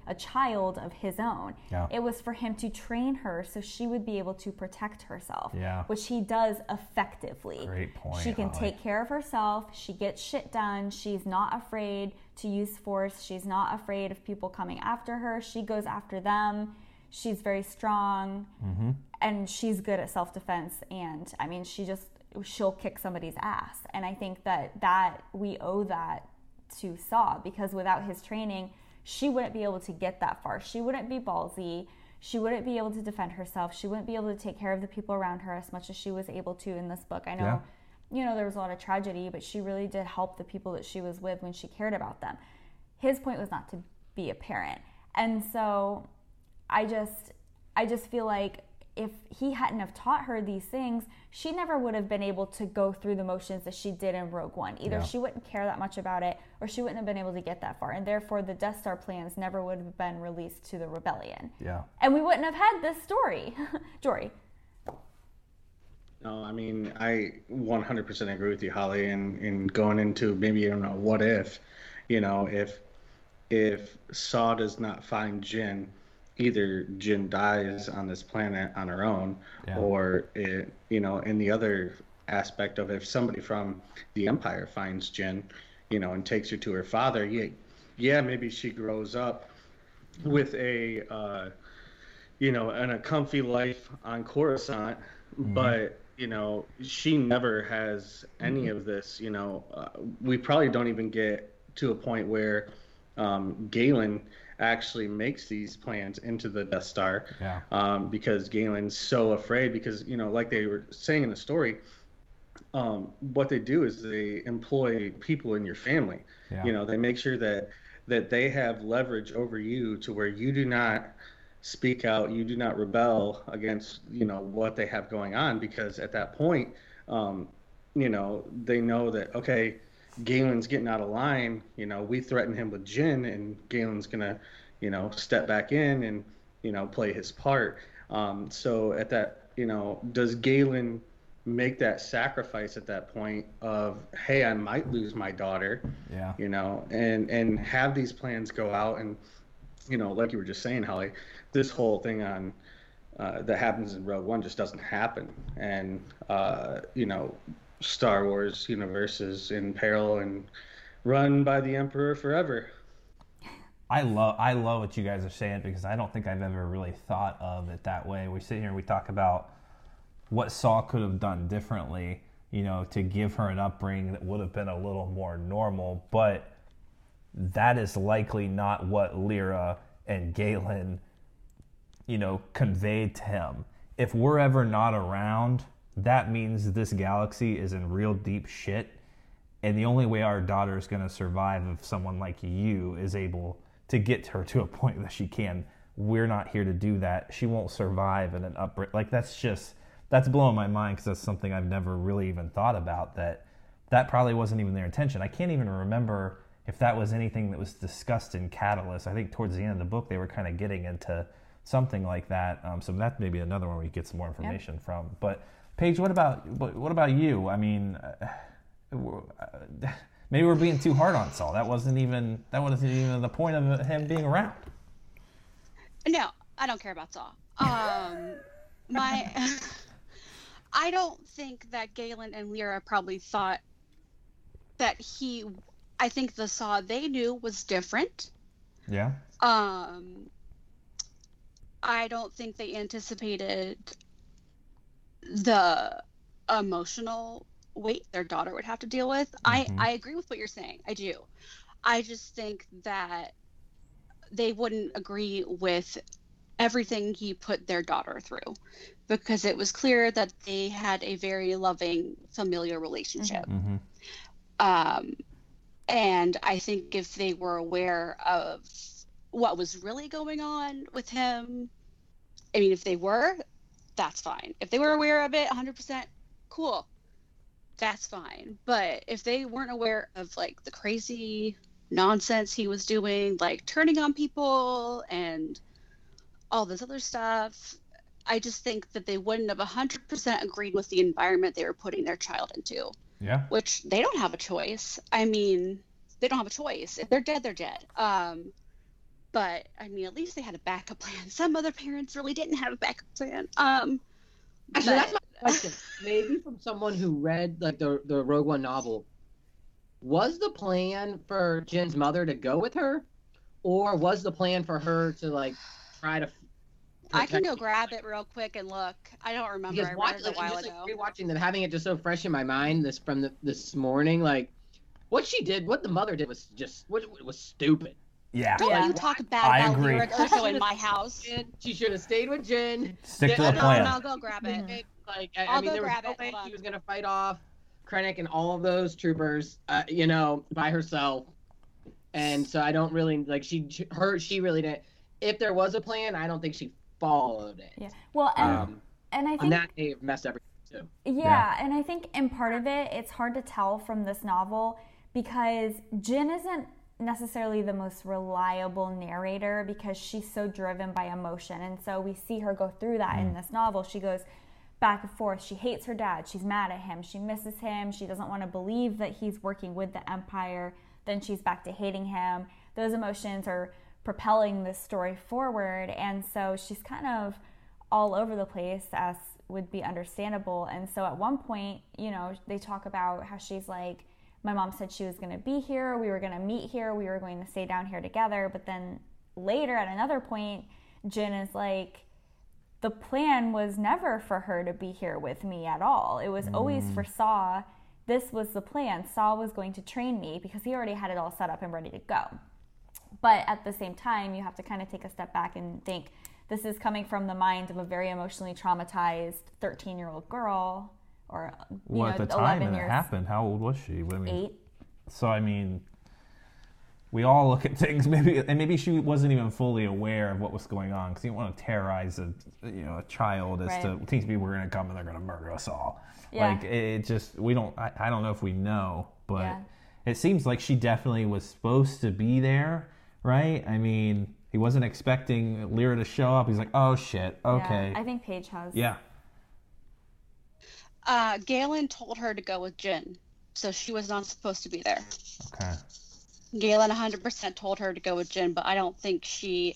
a child of his own. Yeah. It was for him to train her so she would be able to protect herself, Yeah. which he does effectively. Great point, She can take care of herself. She gets shit done. She's not afraid to use force. She's not afraid of people coming after her. She goes after them. She's very strong Mm-hmm. and she's good at self defense. And I mean, she just, she'll kick somebody's ass. And I think that that we owe that to Saw because without his training, she wouldn't be able to get that far. She wouldn't be ballsy. She wouldn't be able to defend herself. She wouldn't be able to take care of the people around her as much as she was able to in this book. I know Yeah. you know, there was a lot of tragedy, but she really did help the people that she was with when she cared about them. His point was not to be a parent. And so I just I just feel like if he hadn't have taught her these things, she never would have been able to go through the motions that she did in Rogue One. Either Yeah. she wouldn't care that much about it, or she wouldn't have been able to get that far, and therefore the Death Star plans never would have been released to the rebellion, Yeah. and we wouldn't have had this story. Jory, No, I mean, I 100% agree with you, Holly, and, and going into maybe, I don't know, what if, you know, if if Saw does not find Jyn, either Jyn dies on this planet on her own, Yeah. or, it, you know, in the other aspect of if somebody from the Empire finds Jyn, you know, and takes her to her father, yeah, yeah, maybe she grows up with a, uh, you know, and a comfy life on Coruscant, but you know, she never has any of this. You know, uh, we probably don't even get to a point where um, Galen actually makes these plans into the Death Star Yeah. um, because Galen's so afraid. Because you know, like they were saying in the story, um, what they do is they employ people in your family. Yeah. You know, they make sure that that they have leverage over you to where you do not speak out, you do not rebel against you know what they have going on because at that point, um, you know, they know that okay, Galen's getting out of line. You know, we threaten him with Jyn, and Galen's gonna, you know, step back in and you know play his part. Um, so at that, you know, does Galen make that sacrifice at that point of hey, I might lose my daughter, Yeah. you know, and and have these plans go out and you know, like you were just saying, Holly, this whole thing on uh, that happens in Rogue One just doesn't happen, and uh, you know, Star Wars universe is in peril and run by the Emperor forever. I love I love what you guys are saying because I don't think I've ever really thought of it that way. We sit here and we talk about what Saw could have done differently, you know, to give her an upbringing that would have been a little more normal, but that is likely not what Lyra and Galen, you know, conveyed to him. If we're ever not around, that means this galaxy is in real deep shit. And the only way our daughter is going to survive if someone like you is able to get her to a point that she can. We're not here to do that. She won't survive in an upbringing. Like, that's just, that's blowing my mind because that's something I've never really even thought about. That that probably wasn't even their intention. I can't even remember if that was anything that was discussed in Catalyst. I think towards the end of the book, they were kind of getting into something like that. Um, so that may be another one we get some more information from. But Paige, what about what, about you? I mean, maybe we're being too hard on Saw. That wasn't even that wasn't even the point of him being around. No, I don't care about Saw. Um, my, I don't think that Galen and Lyra probably thought that he. I think the Saw they knew was different. Yeah. Um, I don't think they anticipated the emotional weight their daughter would have to deal with. Mhm. I I agree with what you're saying. I do. I just think that they wouldn't agree with everything he put their daughter through because it was clear that they had a very loving familial relationship. Mm-hmm. Um, and I think if they were aware of what was really going on with him, I mean, if they were, that's fine. If they were aware of it 100%, cool. That's fine. But if they weren't aware of like the crazy nonsense he was doing, like turning on people and all this other stuff, I just think that they wouldn't have 100% agreed with the environment they were putting their child into Yeah. which they don't have a choice. I mean, they don't have a choice. If they're dead, they're dead. Um, but I mean, at least they had a backup plan. Some other parents really didn't have a backup plan. Um, Actually, that's my question. Maybe from someone who read like the the Rogue One novel, was the plan for Jyn's mother to go with her, or was the plan for her to like try to? I can go grab it real quick and look. I don't remember. Because I watch, it a while just, ago. like, rewatching them, having it just so fresh in my mind this from the, this morning, like what she did, what the mother did was just what was stupid. Yeah. Don't Yeah. you talk bad I about agree. Lyra Erso in my house. She should have stayed with Jyn. Stick to the no, plan. I'll go grab it. It- like I, I I'll mean, go there was grab no it. way she was gonna fight off Krennic and all of those troopers, uh, you know, by herself. And so I don't really like she her she really didn't. If there was a plan, I don't think she followed it. Yeah. Well, and Um, and I On think that they messed everything too. Yeah, and I think in part of it, it's hard to tell from this novel because Jyn isn't necessarily the most reliable narrator because she's so driven by emotion. And so we see her go through that in mm. this novel. She goes back and forth. She hates her dad. She's mad at him. She misses him. She doesn't want to believe that he's working with the Empire. Then she's back to hating him. Those emotions are propelling this story forward. And so she's kind of all over the place, as would be understandable. And so at one point, you know, they talk about how she's like, my mom said she was going to be here. We were going to meet here. We were going to stay down here together. But then later, at another point, Jyn is like, the plan was never for her to be here with me at all. It was always mm. for Saw. This was the plan. Saw was going to train me because he already had it all set up and ready to go. But at the same time, you have to kind of take a step back and think this is coming from the mind of a very emotionally traumatized 13 year old girl or you Well, know, at the time 11 that it years, happened, how old was she? I mean, eight. So I mean, we all look at things maybe, and maybe she wasn't even fully aware of what was going on because you don't want to terrorize a you know a child as to Right. these people are going to come and they're going to murder us all. Yeah. Like it, it just we don't. I, I don't know if we know, but Yeah. it seems like she definitely was supposed to be there, right? I mean, he wasn't expecting Lyra to show up. He's like, oh shit, okay, Yeah, I think Paige has. yeah. Uh, Galen told her to go with Jyn, so she was not supposed to be there. okay. Galen 100% told her to go with Jyn, but I don't think she.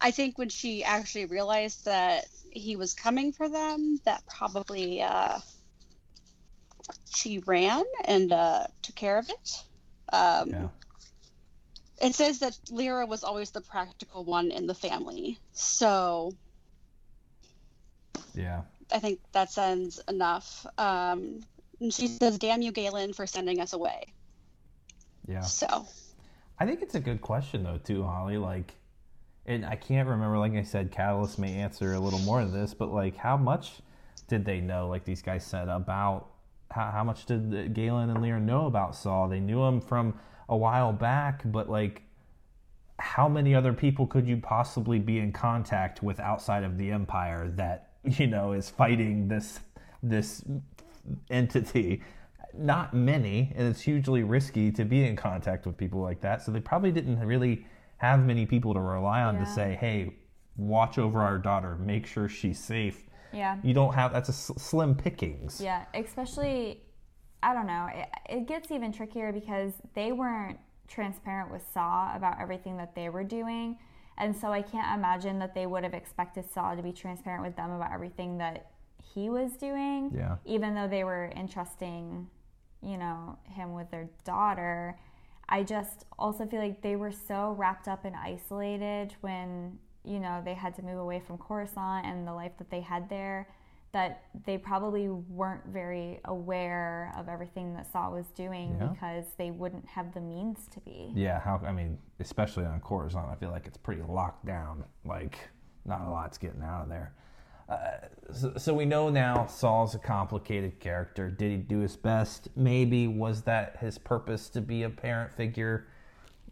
I think when she actually realized that he was coming for them, that probably uh, she ran and uh, took care of it. Um, Yeah. It says that Lyra was always the practical one in the family, so Yeah. I think that sends enough. Um, and she says, "Damn you, Galen, for sending us away." Yeah. So I think it's a good question though too, Holly. Like, and I can't remember. Like I said, Catalyst may answer a little more of this, but like, how much did they know? Like these guys said about how, how much did Galen and Lyra know about Saw? They knew him from a while back, but like, how many other people could you possibly be in contact with outside of the Empire that you know is fighting this this entity? Not many, and it's hugely risky to be in contact with people like that. So they probably didn't really have many people to rely on to say, "Hey, watch over our daughter, make sure she's safe." Yeah. You don't have that's a s- slim pickings. Yeah, especially, I don't know. It, it gets even trickier because they weren't transparent with Saw about everything that they were doing. And so I can't imagine that they would have expected Saw to be transparent with them about everything that he was doing. Yeah. Even though they were entrusting, you know, him with their daughter. I just also feel like they were so wrapped up and isolated when, you know, they had to move away from Coruscant and the life that they had there that they probably weren't very aware of everything that Saw was doing Yeah. because they wouldn't have the means to be. Yeah, how I mean, especially on Coruscant, I feel like it's pretty locked down. Like, not a lot's getting out of there. Uh, so, so we know now Saw's a complicated character. Did he do his best? Maybe. Was that his purpose to be a parent figure?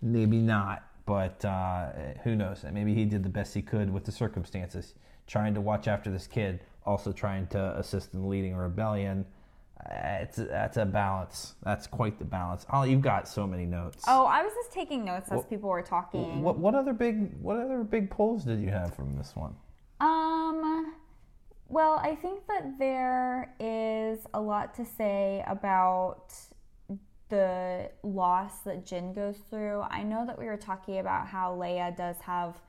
Maybe not. But uh, who knows? Maybe he did the best he could with the circumstances, trying to watch after this kid, also trying to assist in leading a rebellion. Uh, it's that's a balance. That's quite the balance. Oh, you've got so many notes. Oh, I was just taking notes as people were talking. What what other big what other big polls did you have from this one? Um, well, I think that there is a lot to say about the loss that Jyn goes through. I know that we were talking about how Leia does have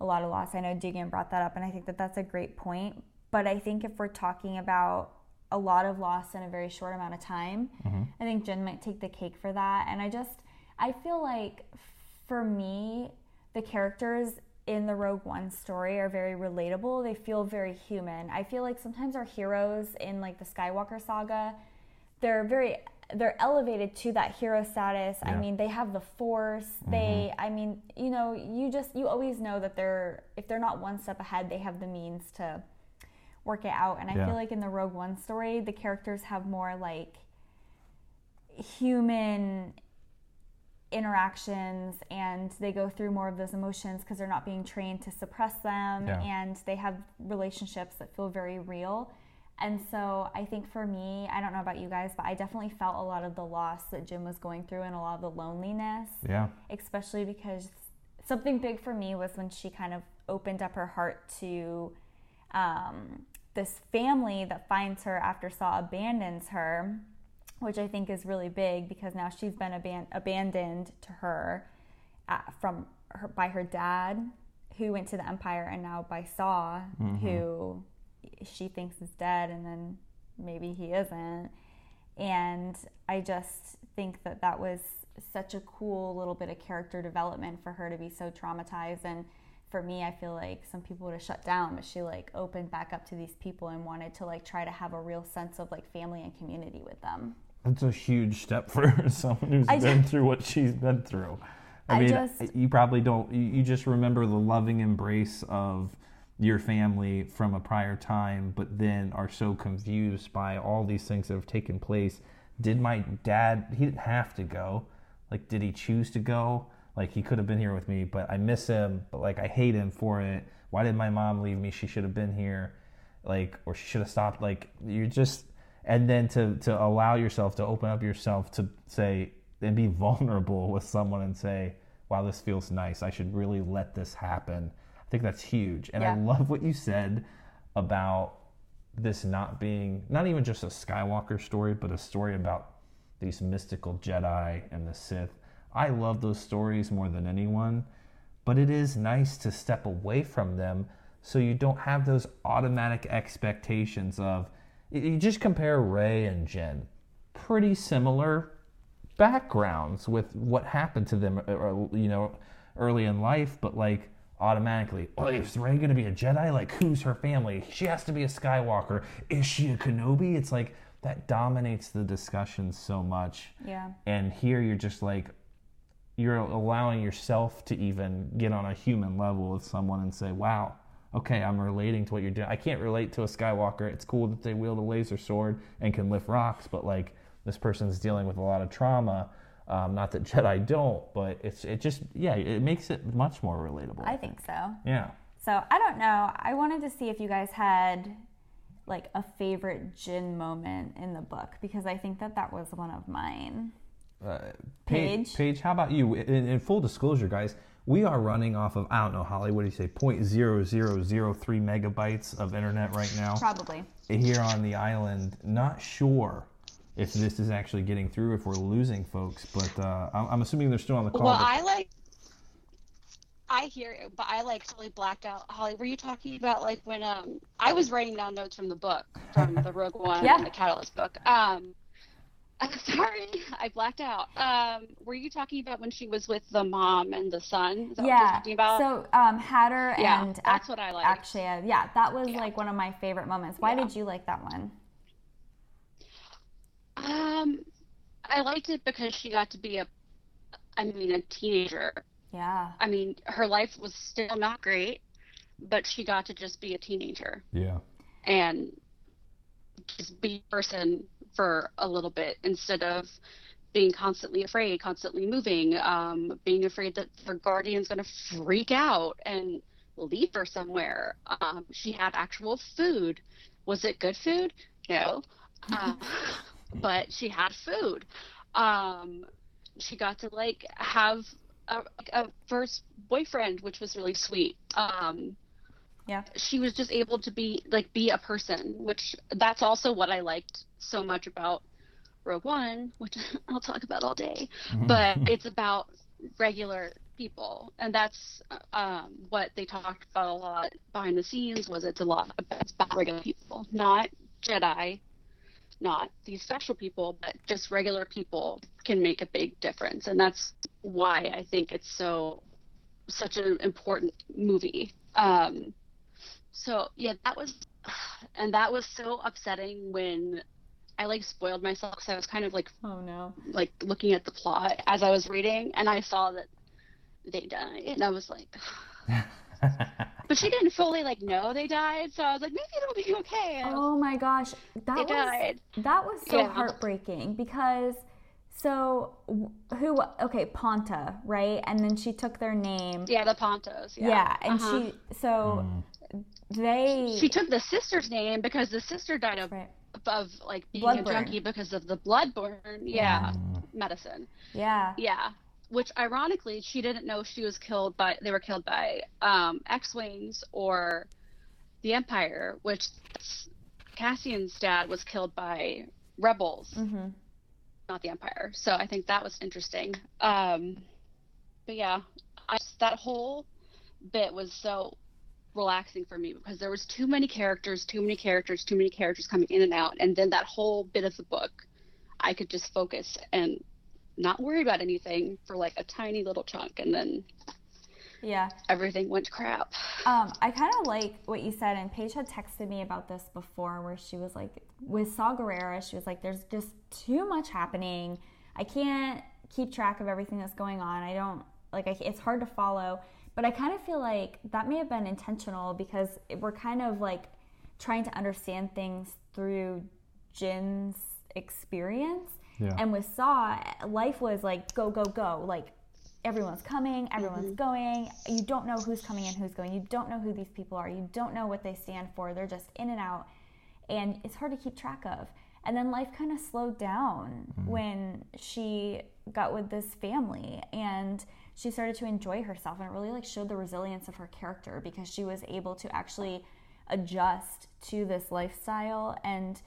a lot of loss. I know Deegan brought that up, and I think that that's a great point. But I think if we're talking about a lot of loss in a very short amount of time, mm-hmm. I think Jyn might take the cake for that. And I just, I feel like for me, the characters in the Rogue One story are very relatable. They feel very human. I feel like sometimes our heroes in like the Skywalker saga, they're very they're elevated to that hero status. I mean, they have the force. Mm-hmm. They I mean, you know, you just you always know that they're if they're not one step ahead, they have the means to work it out. And I Yeah. feel like in the Rogue One story, the characters have more like human interactions and they go through more of those emotions because they're not being trained to suppress them Yeah. and they have relationships that feel very real. And so I think for me, I don't know about you guys, but I definitely felt a lot of the loss that Jyn was going through and a lot of the loneliness Yeah. especially because something big for me was when she kind of opened up her heart to um, this family that finds her after Saw abandons her, which I think is really big because now she's been aban- abandoned to her uh, from her, by her dad, who went to the Empire, and now by Saw, who she thinks is dead, and then maybe he isn't. And I just think that that was such a cool little bit of character development for her to be so traumatized. And for me, I feel like some people would have shut down, but she like opened back up to these people and wanted to like try to have a real sense of like family and community with them. That's a huge step for someone who's I been ju- through what she's been through. I, I mean, just- you probably don't. You just remember the loving embrace of your family from a prior time, but then are so confused by all these things that have taken place. Did my dad? He didn't have to go. Like, did he choose to go? Like, he could have been here with me, but I miss him. But like, I hate him for it. Why did my mom leave me? She should have been here like or she should have stopped like you're just and then to to allow yourself to open up yourself to say and be vulnerable with someone and say wow this feels nice i should really let this happen i think that's huge and i love what you said about this not being not even just a skywalker story but a story about these mystical jedi and the sith i love those stories more than anyone but it is nice to step away from them so you don't have those automatic expectations of you- just compare Rey and Jyn. Pretty similar backgrounds with what happened to them uh, uh, you know early in life but like automatically oh is Rey going to be a Jedi? Like who's her family? She has to be a Skywalker. Is she a Kenobi? It's like that dominates the discussion so much. Yeah. and here you're just like you're allowing yourself to even get on a human level with someone and say, "Wow, okay, I'm relating to what you're doing." I can't relate to a Skywalker. It's cool that they wield a laser sword and can lift rocks, but like this person's dealing with a lot of trauma. Um, not that Jedi don't, but it's it just yeah, it makes it much more relatable. I think so. Yeah. So I don't know. I wanted to see if you guys had like a favorite Jyn moment in the book because I think that that was one of mine. Uh, Paige? Paige, how about you? In, in full disclosure, guys, we are running off of I don't know, Holly. What do you say? Point zero zero zero three megabytes of internet right now. Probably. here on the island. Not sure if this is actually getting through, if we're losing folks, but uh, I'm, I'm assuming they're still on the call. Well, but- I like. I hear it, but I like totally blacked out. Holly, were you talking about like when um I was writing down notes from the book, from the Rogue One Yeah. and the Catalyst book. Um, I'm sorry, I blacked out. Um, were you talking about when she was with the mom and the son? Is that what you're Yeah. talking about? So um, Hadder Yeah, and that's Ak- what I liked. Akshaya. Yeah, that was Yeah. like one of my favorite moments. Why Yeah. did you like that one? um, I liked it because she got to be a, I mean, a teenager. Yeah. I mean, her life was still not great, but she got to just be a teenager. yeah, and just be a person for a little bit instead of being constantly afraid, constantly moving, um, being afraid that her guardian's going to freak out and leave her somewhere. Um, she had actual food. Was it good food? No. Uh, but she had food. Um, she got to like have a, a first boyfriend, which was really sweet. Um, Yeah. she was just able to be like be a person, which that's also what I liked so much about Rogue One, which I'll talk about all day. But it's about regular people, and that's um, what they talked about a lot behind the scenes. Was it's a lot it's about regular people, not Jedi, not these special people, but just regular people can make a big difference, and that's why I think it's so such an important movie. Um, so yeah, that was, and that was so upsetting when I like spoiled myself because I was kind of like Oh no. like looking at the plot as I was reading, and I saw that they died, and I was like, but she didn't fully like know they died, so I was like, maybe it'll be okay. And Oh my gosh, that They was died. that was so Yeah. heartbreaking because So who? Okay, Ponta, right? And then she took their name. Yeah, the Pontos. Yeah, Yeah, and Uh-huh. she so they she took the sister's name because the sister died of right. of like being Blood a burn. junkie because of the blood burn. Yeah, medicine. Yeah. Yeah, which ironically she didn't know she was killed by they were killed by um, X-wings or the Empire, which Cassian's dad was killed by rebels, hmm not the Empire. So I think that was interesting. Um, but yeah, I, that whole bit was so relaxing for me because there was too many characters, too many characters, too many characters coming in and out, and then that whole bit of the book, I could just focus and not worry about anything for like a tiny little chunk, and then Yeah. everything went to crap. Um, I kind of like what you said, and Paige had texted me about this before, where she was like, with Saw Gerrera, she was like, "There's just too much happening. I can't keep track of everything that's going on. I don't like. I, it's hard to follow." But I kind of feel like that may have been intentional because we're kind of like trying to understand things through Jyn's experience. Yeah. And with Saw, life was like go, go, go. Like everyone's coming, everyone's mm-hmm. going. You don't know who's coming and who's going. You don't know who these people are. You don't know what they stand for. They're just in and out. And it's hard to keep track of. And then life kind of slowed down mm-hmm. when she got with this family and she started to enjoy herself and it really like showed the resilience of her character because she was able to actually adjust to this lifestyle and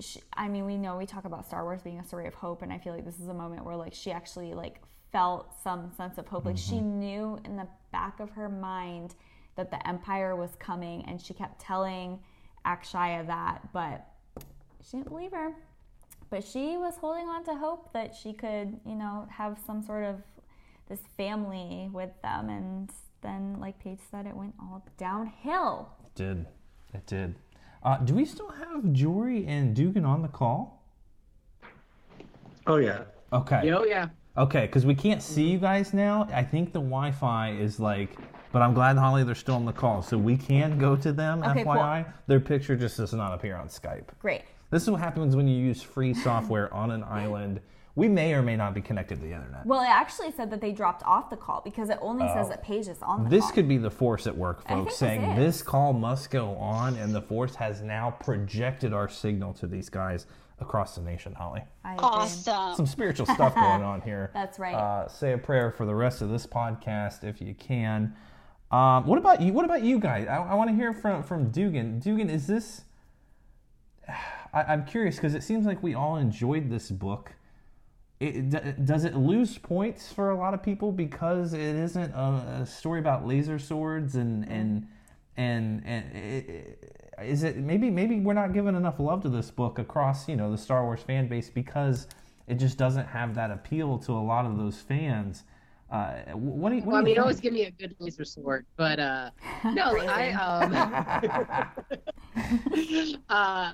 she, I mean, we know we talk about Star Wars being a story of hope, and I feel like this is a moment where like she actually like felt some sense of hope. Like she mm-hmm. knew in the back of her mind that the Empire was coming, and she kept telling Akshaya that, but she didn't believe her. But she was holding on to hope that she could, you know, have some sort of this family with them, and then, like Paige said, it went all downhill. It did. It did. Uh, do we still have Jory and Dugan on the call? Oh yeah. Okay. Yo, yeah. Okay, because we can't see you guys now. I think the Wi-Fi is like, but I'm glad Holly they're still on the call, so we can go to them. Okay, cool. FYI, their picture just does not appear on Skype. Great. This is what happens when you use free software on an island. We may or may not be connected to the internet. Well, it actually said that they dropped off the call because it only says that Paige is on the Oh. This call. could be the force at work, folks, saying is. this call must go on, and the force has now projected our signal to these guys across the nation. Holly, I. Awesome. some spiritual stuff going on here. That's right. Uh, say a prayer for the rest of this podcast if you can. Um, what about you? What about you guys? I, I want to hear from from Dugan. Dugan, is this? I, I'm curious because it seems like we all enjoyed this book. It, d- does it lose points for a lot of people because it isn't a, a story about laser swords and and and and it, it- is it maybe maybe we're not giving enough love to this book across you know the Star Wars fan base because it just doesn't have that appeal to a lot of those fans. Uh, what do you? What Well, I mean, you always give me a good laser sword, but uh, no, I um, uh,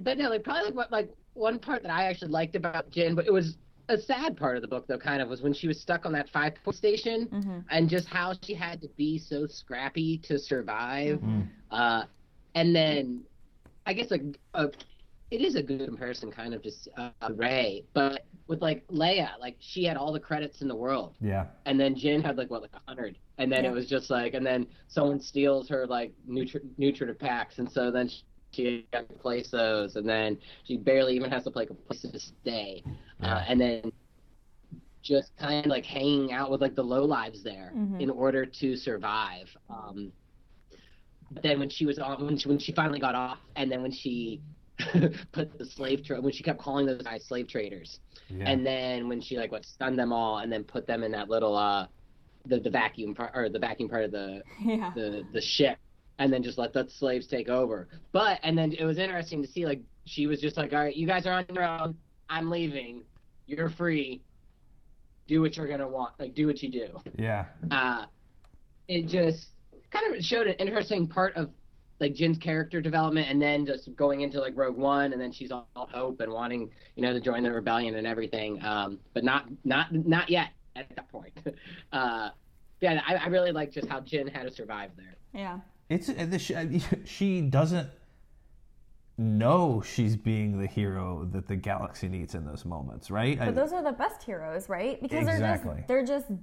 but no, like probably like what like one part that I actually liked about Jyn, but it was a sad part of the book though, kind of was when she was stuck on that five point station Mhm. and just how she had to be so scrappy to survive. Mm. Uh, and then I guess like uh, it is a good comparison, kind of just uh, Rey, but with like Leia, like she had all the credits in the world Yeah. and then Jyn had like what like a hundred, and then Yeah. it was just like, and then someone steals her like nutri- nutritive packs, and so then she, she has to place those, and then she barely even has to like a place to stay, uh, and then just kind of like hanging out with like the low lives there Mhm. in order to survive. Um, but then when she was on, when she, when she finally got off, and then when she put the slave trade, when she kept calling those guys slave traders, Yeah. and then when she like what stunned them all and then put them in that little uh the, the vacuum part or the vacuum part of the Yeah. the the ship and then just let the slaves take over but and then it was interesting to see like she was just like all right you guys are on your own i'm leaving you're free do what you're gonna want like do what you do yeah. uh it just kind of showed an interesting part of like Jyn's character development and then just going into like Rogue One and then she's all hope and wanting, you know, to join the rebellion and everything. Um, but not not not yet at that point. Uh yeah, I, I really like just how Jyn had to survive there. Yeah. It's uh, the- she, she doesn't. Know she's being the hero that the galaxy needs in those moments, right? I- But those are the best heroes, right? Because Exactly. they're just they're just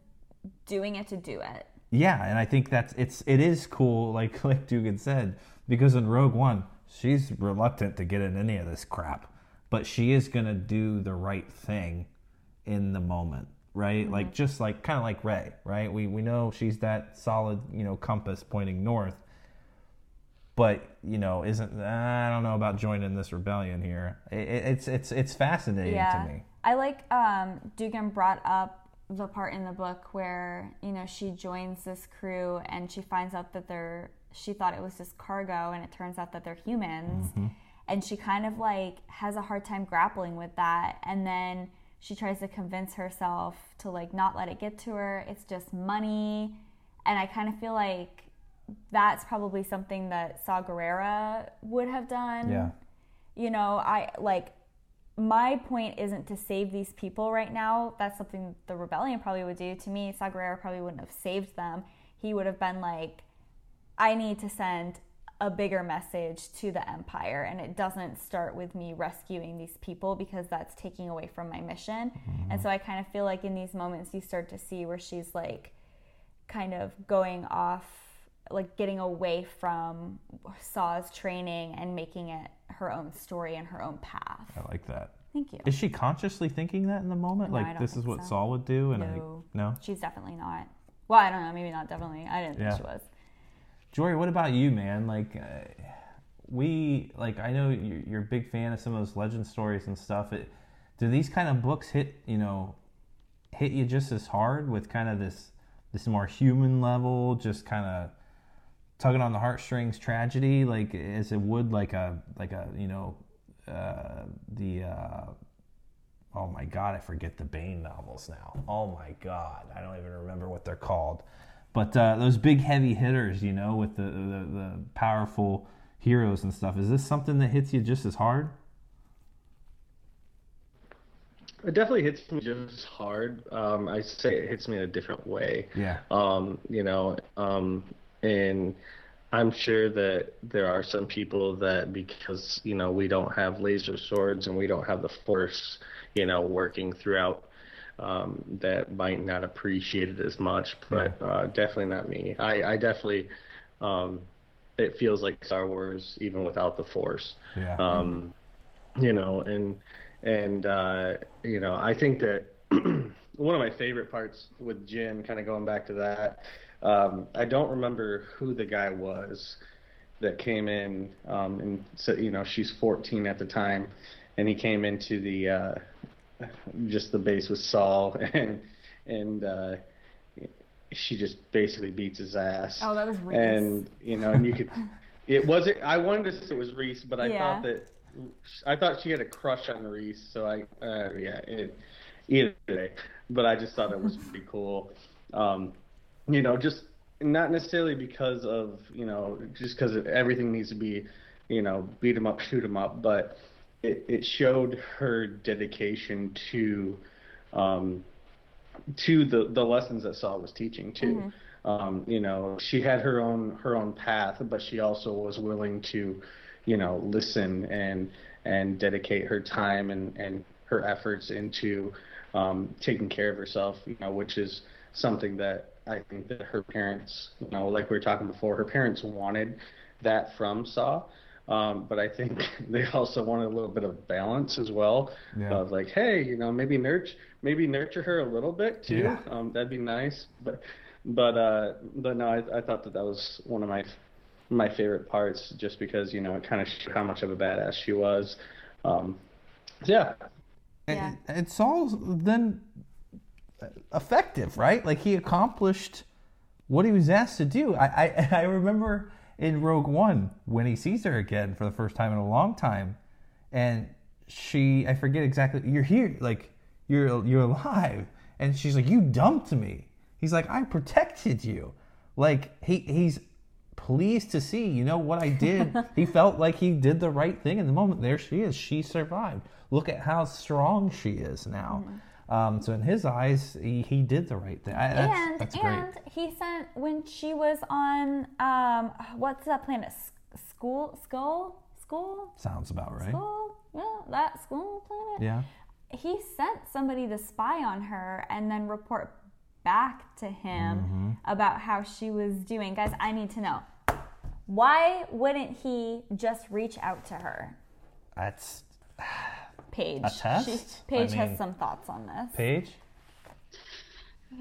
doing it to do it. Yeah, and I think that's it's it is cool, like like Dugan said, because in Rogue One, she's reluctant to get in any of this crap, but she is gonna do the right thing in the moment, right? Mm-hmm. Like just like kind of like Rey, right? We we know she's that solid, you know, compass pointing north, but you know, isn't I don't know about joining this rebellion here. It, it- it's it's it's fascinating Yeah. to me. I like um, Dugan brought up the part in the book where you know she joins this crew and she finds out that they're she thought it was just cargo and it turns out that they're humans and she kind of like has a hard time grappling with that and then she tries to convince herself to like not let it get to her it's just money and i kind of feel like that's probably something that Saw Gerrera would have done. Yeah. you know i like my point isn't to save these people right now. That's something the rebellion probably would do. To me Saw Gerrera probably wouldn't have saved them. He would have been like i need to send a bigger message to the empire and it doesn't start with me rescuing these people because that's taking away from my mission. Mm-hmm. And so i kind of feel like in these moments you start to see where she's like kind of going off like getting away from Saw's training and making it her own story and her own path. I like that. Thank you. Is she consciously thinking that in the moment? No, like this is what so. Saw would do, and No. I no. She's definitely not. Well, I don't know. Maybe not definitely. I didn't Yeah. think she was. Jory, what about you, man? Like, uh, we like I know you're, you're a big fan of some of those legend stories and stuff. It, do these kind of books hit you know hit you just as hard with kind of this this more human level, just kind of tugging on the heartstrings tragedy, like as it would like a like a you know uh, the uh, oh my god, I forget the Bane novels now. Oh my god, I don't even remember what they're called. But uh, those big heavy hitters, you know, with the, the the powerful heroes and stuff. Is this something that hits you just as hard? It definitely hits me just hard. Um, I say it hits me in a different way. Yeah. Um, you know, um, and I'm sure that there are some people that because you know we don't have laser swords and we don't have the force, you know, working throughout, um, that might not appreciate it as much. But uh, definitely not me. I, I definitely, um, it feels like Star Wars even without the force Yeah. um, you know, and and uh, you know, I think that one of my favorite parts with Jyn, kind of going back to that, um, I don't remember who the guy was that came in um, and said, you know, she's 14 at the time, and he came into the uh, just the base with Saw, and and uh, she just basically beats his ass. Oh, that was Reese. And you know, and you could. It wasn't. I wanted to say it was Reese, but I Yeah. thought that I thought she had a crush on Reese. So I, uh, yeah, it, either way. But I just thought it was pretty cool. Um, you know, just not necessarily because of you know, just because everything needs to be, you know, beat 'em up, shoot 'em up, but it, it showed her dedication to. Um, to the the lessons that Saw was teaching too. Um, you know, she had her own her own path, but she also was willing to, you know, listen and and dedicate her time and and her efforts into um, taking care of herself. You know, which is something that I think that her parents, you know, like we were talking before, her parents wanted that from Saw. Um, but I think they also wanted a little bit of balance as well. Yeah. Of like, hey, you know, maybe nurture, maybe nurture her a little bit too. Yeah. Um, that'd be nice. But, but, uh, but no, I, I thought that that was one of my, my favorite parts, just because you know it kind of showed how much of a badass she was. Um, so yeah, Yeah. And, and Saw's then effective, right? Like he accomplished what he was asked to do. I, I I remember in Rogue One when he sees her again for the first time in a long time, and she I forget exactly you're here like you're you're alive, and she's like you dumped me. He's like I protected you, like he he's pleased to see you know what I did. he felt like he did the right thing in the moment. There she is. She survived. Look at how strong she is now. Mm-hmm. Um, so in his eyes, he, he did the right thing. I, that's, and that's great. and he sent when she was on um what's that planet? School Skull school, Sounds about right. school, yeah, that school planet. Yeah. He sent somebody to spy on her and then report back to him Mm-hmm. about how she was doing. Guys, I need to know. Why wouldn't he just reach out to her? That's Paige. A test? She, I mean- has some thoughts on this. Paige.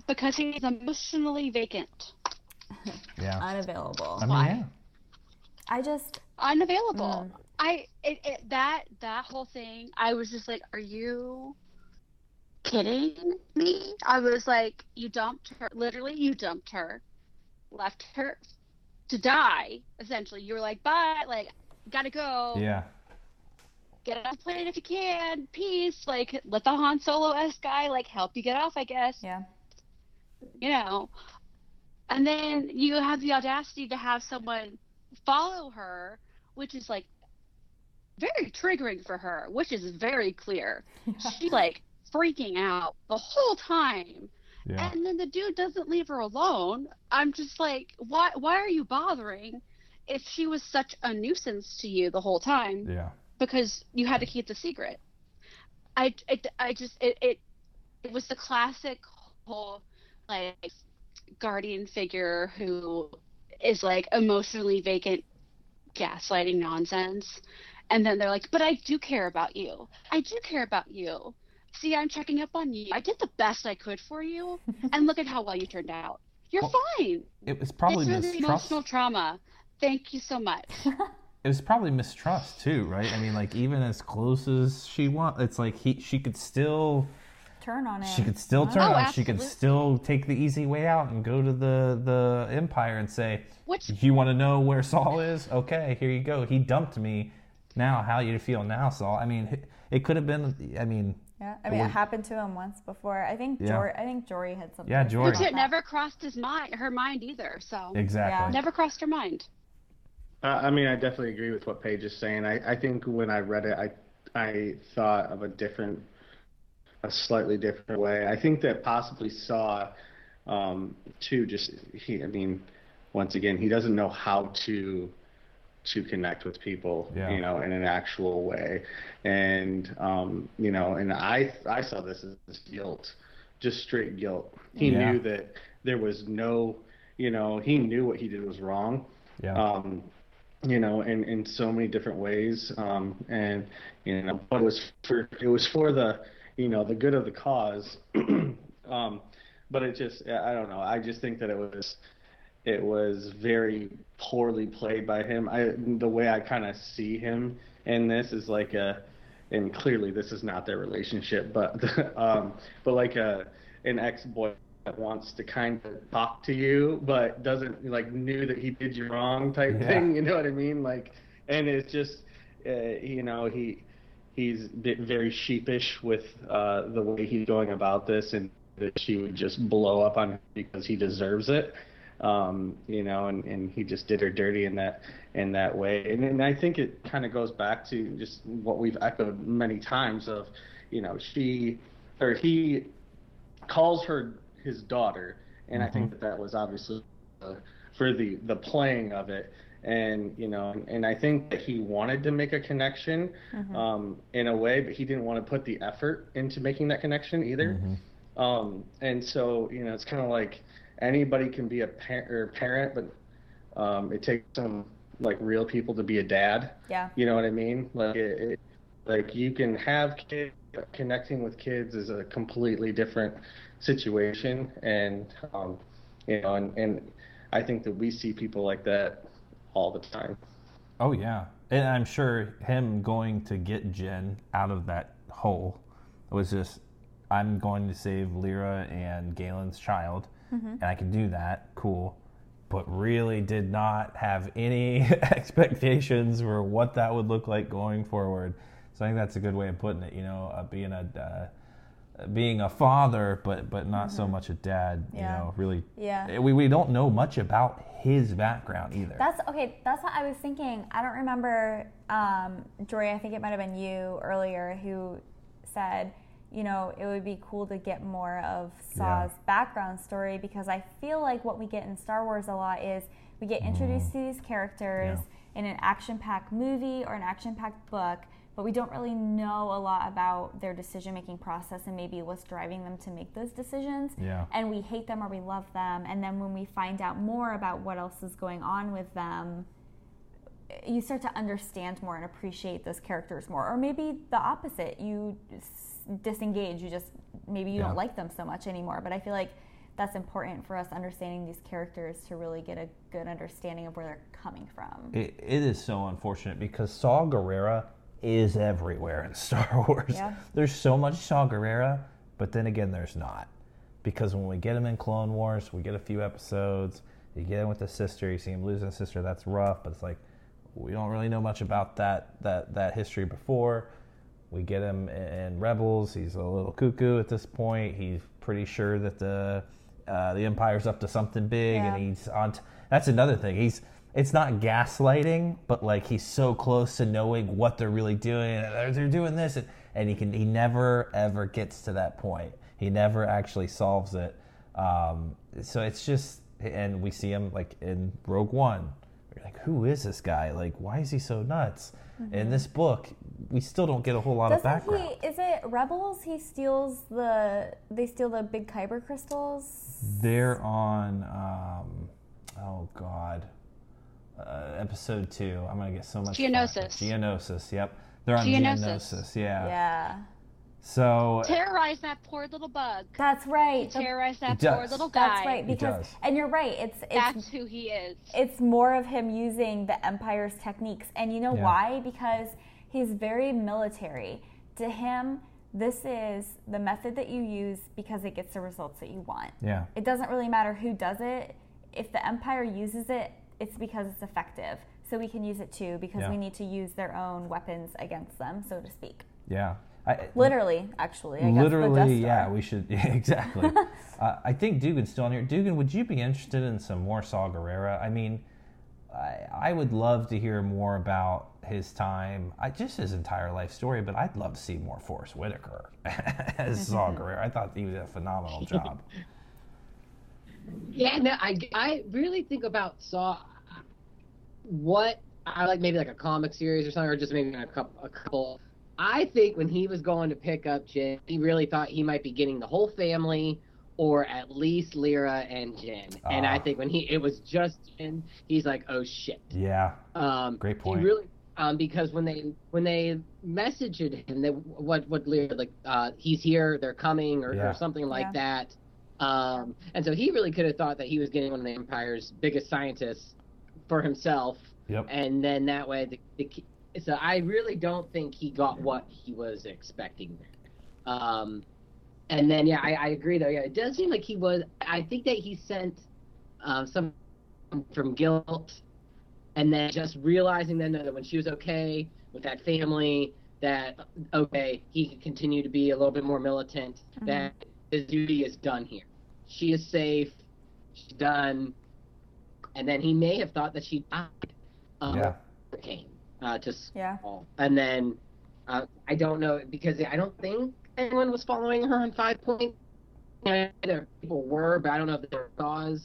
Because he's emotionally vacant, Yeah. Unavailable. I mean, Why? yeah. I just unavailable. Mm. I it, it, that that whole thing. I was just like, are you kidding me? I was like, you dumped her. Literally, you dumped her, left her to die. Essentially, you were like, bye. Like, gotta go. Yeah. Get off the plane if you can. Peace. Like, let the Han Solo s guy like help you get off. I guess. yeah. you know and then you have the audacity to have someone follow her which is like very triggering for her which is very clear she's like freaking out the whole time Yeah. and then the dude doesn't leave her alone i'm just like why why are you bothering if she was such a nuisance to you the whole time Yeah. Because you had to keep the secret. I, it, I just it, it it was the classic whole like guardian figure who is like emotionally vacant gaslighting nonsense. And then they're like but i do care about you. I do care about you. See i'm checking up on you. I did the best i could for you and look at how well you turned out. You're Well, fine. It was probably really mistrust. emotional trauma. Thank you so much It was probably mistrust too, right? I mean, like even as close as she want, it's like he she could still Turn on it. she could still turn Oh, on. She could still take the easy way out and go to the the Empire and say, which "You want to know where Saw is? Okay, here you go. He dumped me. Now, how you feel now, Saw? I mean, it could have been. I mean, Yeah, I mean, Or- it happened to him once before. I think Yeah. Jory. I think Jory had something. Yeah, to Jory. which it that. never crossed his mind her mind either so exactly. never crossed her mind Uh, I mean, I definitely agree with what Paige is saying. I, I think when I read it, I I thought of a different, a slightly different way. I think that possibly Saw, um, too. Just he, I mean, once again, he doesn't know how to to connect with people, Yeah. you know, in an actual way, and um, you know, and I I saw this as guilt, just straight guilt. He Yeah. knew that there was no, you know, he knew what he did was wrong Yeah. um, you know, in, in so many different ways. Um, and you know, but it was for it was for the you know the good of the cause. um, but it just I don't know. I just think that it was it was very poorly played by him. I the way I kind of see him in this is like a and clearly this is not their relationship, but um, but like a an ex boy that wants to kind of talk to you, but doesn't like knew that he did you wrong type Yeah. thing. You know what I mean? Like, and it's just uh, you know he he's bit very sheepish with uh, the way he's going about this, and that she would just blow up on him because he deserves it. Um, you know, and, and he just did her dirty in that in that way. And, and I think it kind of goes back to just what we've echoed many times of, you know, she or he calls her his daughter, and I think that that was obviously uh, for the the playing of it. And you know, and I think that he wanted to make a connection um, in a way, but he didn't want to put the effort into making that connection either. Um, and so, you know, it's kind of like anybody can be a par- or parent, but um, it takes some like real people to be a dad. Yeah. You know what I mean? Like, it, it, like you can have kids. Connecting with kids is a completely different situation, and um, you know, and, and I think that we see people like that all the time. Oh yeah, and I'm sure him going to get Jyn out of that hole was just, I'm going to save Lyra and Galen's child, and I can do that. Cool, but really did not have any expectations for what that would look like going forward. So I think that's a good way of putting it. You know, uh, being a uh, being a father, but but not so mm-hmm. much a dad. You know, really. Yeah. Eh, we we don't know much about his background either. That's okay. That's what I was thinking. I don't remember, um, Jory. I think it might have been you earlier who said, you know, it would be cool to get more of Saw's background story because I feel like what we get in Star Wars a lot is we get mm-hmm. introduced to these characters, in an action packed movie or an action packed book, but we don't really know a lot about their decision making process and maybe what's driving them to make those decisions. Yeah. And we hate them or we love them. And then when we find out more about what else is going on with them, you start to understand more and appreciate those characters more. Or maybe the opposite, you disengage, you just maybe you Yeah. don't like them so much anymore. But I feel like that's important for us understanding these characters to really get a good understanding of where they're coming from. It, it is so unfortunate because Saw Gerrera is everywhere in Star Wars. Yeah. There's so much Saw Gerrera, but then again, there's not. Because when we get him in Clone Wars, we get a few episodes. You get him with the sister, you see him losing his sister. That's rough, but it's like we don't really know much about that that that history before. We get him in Rebels. He's a little cuckoo at this point. He's pretty sure that the uh, the Empire's up to something big, Yeah. and he's on. T- that's another thing. He's it's not gaslighting, but like he's so close to knowing what they're really doing. They're, they're doing this, and, and he can he never ever gets to that point. He never actually solves it. Um, so it's just, and we see him like in Rogue One. We're like, who is this guy? Like, why is he so nuts? In this book, we still don't get a whole lot of Doesn't background. he? Is it Rebels? He steals the. They steal the big kyber crystals. They're on, um, oh God, uh, episode two. I'm gonna get so much. flack. Geonosis. Geonosis. Yep. They're on Geonosis. Geonosis. Yeah. Yeah, So Terrorize that poor little bug. that's right. The- Terrorize that poor little guy. that's right. Because and you're right. It's it's That's who he is. it's more of him using the empire's techniques and you know Yeah. why because he's very military to him this is the method that you use because it gets the results that you want yeah. it doesn't really matter who does it if the empire uses it it's because it's effective so we can use it too because Yeah. we need to use their own weapons against them so to speak Yeah. I, literally actually I guess, the Death Literally, yeah, we should yeah, exactly. uh, I think Dugan's still on here. Dugan, would you be interested in some more Saw Gerrera? I mean, I, I would love to hear more about his time, I, just his entire life story. But I'd love to see more Forest Whitaker as Saw Gerrera. I thought he did a phenomenal job. Yeah, no, I, I really think about Saw. What I like, maybe like a comic series or something, or just maybe a couple. A couple. I think when he was going to pick up Jyn, he really thought he might be getting the whole family, or at least Lyra and Jyn. And I Ah. think when he it was just Jyn, he's like, oh shit. Yeah, Um, Great he point. really, um, because when they when they messaged him, they, what what Lyra like, uh, he's here, they're coming, or, Yeah. or something like Yeah. that. Um, and so he really could have thought that he was getting one of the Empire's biggest scientists for himself, yep, and then that way, the, the so I really don't think he got what he was expecting there. Um, and then yeah, I, I agree though. Yeah, it does seem like he was. I think that he sent um, some from guilt, and then just realizing then that when she was okay with that family, that okay, he could continue to be a little bit more militant. That his duty is done here. She is safe. She's done. And then he may have thought that she died. Um, yeah, Came uh, to yeah. And then uh, I don't know because I don't think anyone was following her on Five Point. Yeah, there people were, but I don't know if they were cause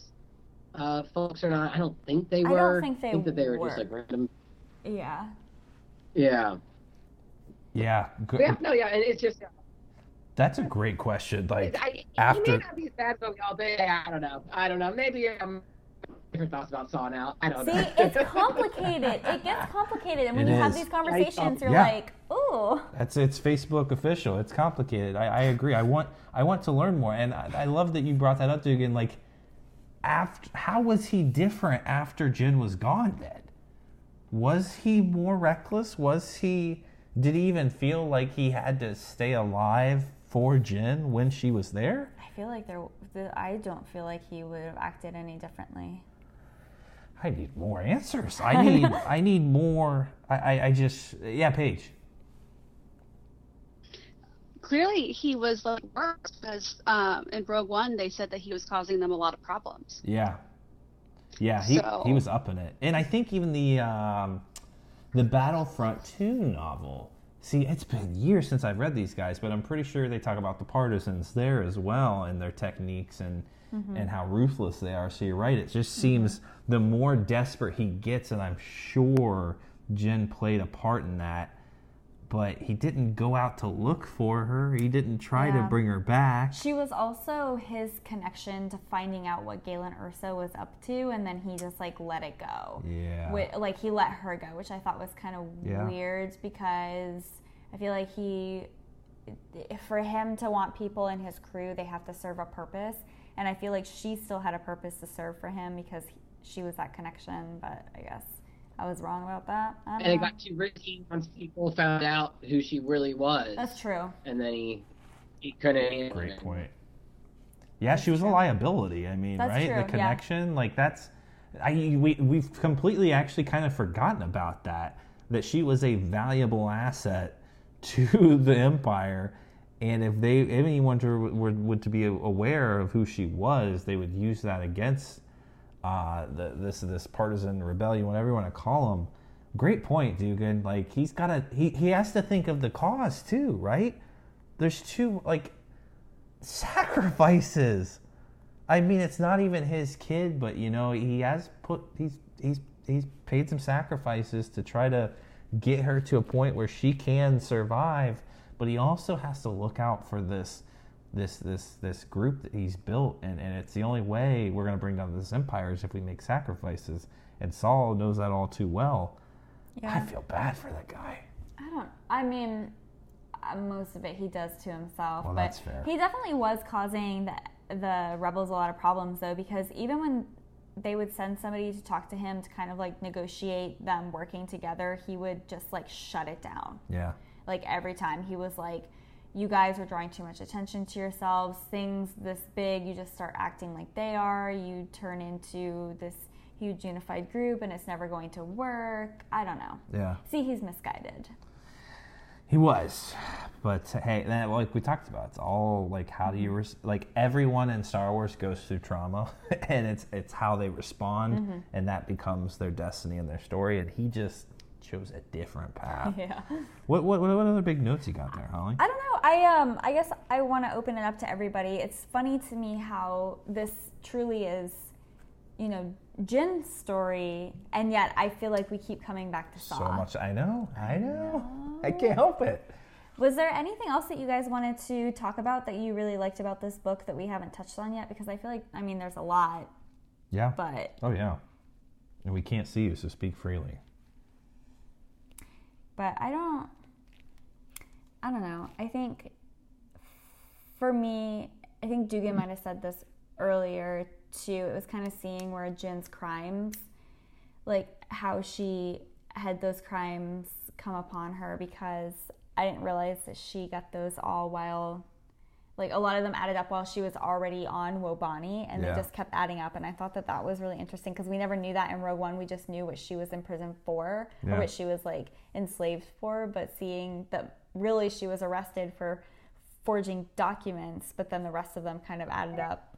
uh, folks or not. I don't think they were. I don't were. think they I think that they were, were. just like random. yeah Yeah. yeah. Good. Yeah. No. Yeah. And it's just. That's a great question. Like I, he after- may not be as bad as y'all, but I don't know. I don't know. Maybe um, I'm different thoughts about Saw now. I don't See, know. it's complicated. It gets complicated, and when It you have these conversations, you're Yeah. like, "Ooh, That's it's Facebook official. It's complicated. I, I agree. I want I want to learn more, and I, I love that you brought that up, Dugan. Like, after how was he different after Jyn was gone? Then was he more reckless? Was he? Did he even feel like he had to stay alive for Jyn when she was there? I feel like there. the- I don't feel like he would have acted any differently." I need more answers. I need I need more. I, I, I just yeah, Paige. Clearly, he was like worse because um, in Rogue One they said that he was causing them a lot of problems. Yeah, yeah, he So- he was up in it, and I think even the um, the Battlefront Two novel. See, it's been years since I've read these guys, but I'm pretty sure they talk about the partisans there as well and their techniques and mm-hmm. and how ruthless they are. So you're right. It just mm-hmm. seems the more desperate he gets, and I'm sure Jyn played a part in that. But he didn't go out to look for her. He didn't try to bring her back. She was also his connection to finding out what Galen Erso was up to, and then he just like let it go. Yeah. Whi- like he let her go, which I thought was kind of Yeah. weird because I feel like he, for him to want people in his crew, they have to serve a purpose, and I feel like she still had a purpose to serve for him because he, she was that connection. But I guess I was wrong about that. I don't And it got too risky once people found out who she really was. That's true. And then he he couldn't handle Great it. point. Yeah, she was a liability. I mean, That's right? true, the yeah. connection, like that's, I we we've completely actually kind of forgotten about that. That she was a valuable asset to the empire, and if they if anyone to, were, would to be aware of who she was, they would use that against uh, the, this this partisan rebellion, whatever you want to call them. Great point, Dugan. Like he's got to he he has to think of the cause too, right? There's two like sacrifices. I mean, it's not even his kid, but you know, he has put he's he's he's paid some sacrifices to try to get her to a point where she can survive, but he also has to look out for this this this this group that he's built and, and it's the only way we're going to bring down this empire is if we make sacrifices and Saw knows that all too well. yeah. I feel bad for that guy. I don't. I mean, uh, most of it he does to himself. Well, but that's fair. He definitely was causing the the rebels a lot of problems though, because even when they would send somebody to talk to him to kind of like negotiate them working together, he would just like shut it down. Yeah. Like every time he was like, "You guys are drawing too much attention to yourselves. Things this big, you just start acting like they are. You turn into this." Huge unified group, and it's never going to work. I don't know. Yeah. See, he's misguided. He was, but hey, that, like we talked about, it's all like how do you res- like everyone in Star Wars goes through trauma, and it's it's how they respond, mm-hmm. and that becomes their destiny and their story. And he just chose a different path. Yeah. what, what what other big notes you got there, Holly? I don't know. I um I guess I want to open it up to everybody. It's funny to me how this truly is, you know, Jyn's story, and yet I feel like we keep coming back to Saw. So much. I know. I know. I can't help it. Was there anything else that you guys wanted to talk about that you really liked about this book that we haven't touched on yet? Because I feel like I mean there's a lot, Yeah. but Oh yeah. And we can't see you, so speak freely. But I don't I don't know. I think for me, I think Dugan might have said this earlier too. It was kind of seeing where Jyn's crimes, like how she had those crimes come upon her because I didn't realize that she got those all while like a lot of them added up while she was already on Wobani and Yeah. they just kept adding up and I thought that that was really interesting because we never knew that in Rogue One we just knew what she was in prison for Yeah. or what she was like enslaved for but seeing that really she was arrested for forging documents but then the rest of them kind of added up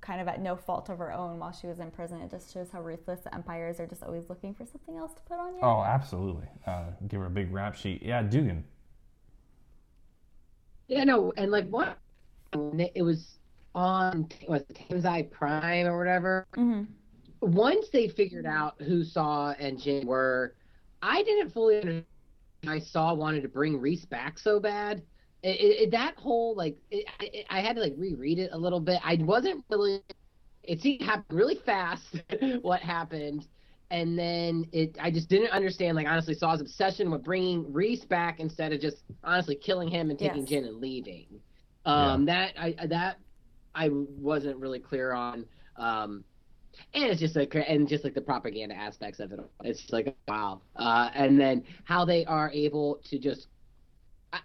kind of at no fault of her own while she was in prison it just shows how ruthless the empires are just always looking for something else to put on you Oh, absolutely. Uh, give her a big rap sheet. Yeah, Dugan. Yeah, no, and like what? It was on was it Thames Eye Prime or whatever. hmm Once they figured out who Saw and Jyn were, I didn't fully understand. I Saw wanted to bring Reece back so bad. It, it, that whole like, it, I had to like reread it a little bit. I wasn't really. It seemed to happen really fast. what happened? And then it, I just didn't understand. Like honestly, Saw's obsession with bringing Reece back instead of just honestly killing him and taking Yes. Jyn and leaving. Um, that I that I wasn't really clear on. Um, and it's just like and just like the propaganda aspects of it. It's just like wow. Uh, and then how they are able to just. I,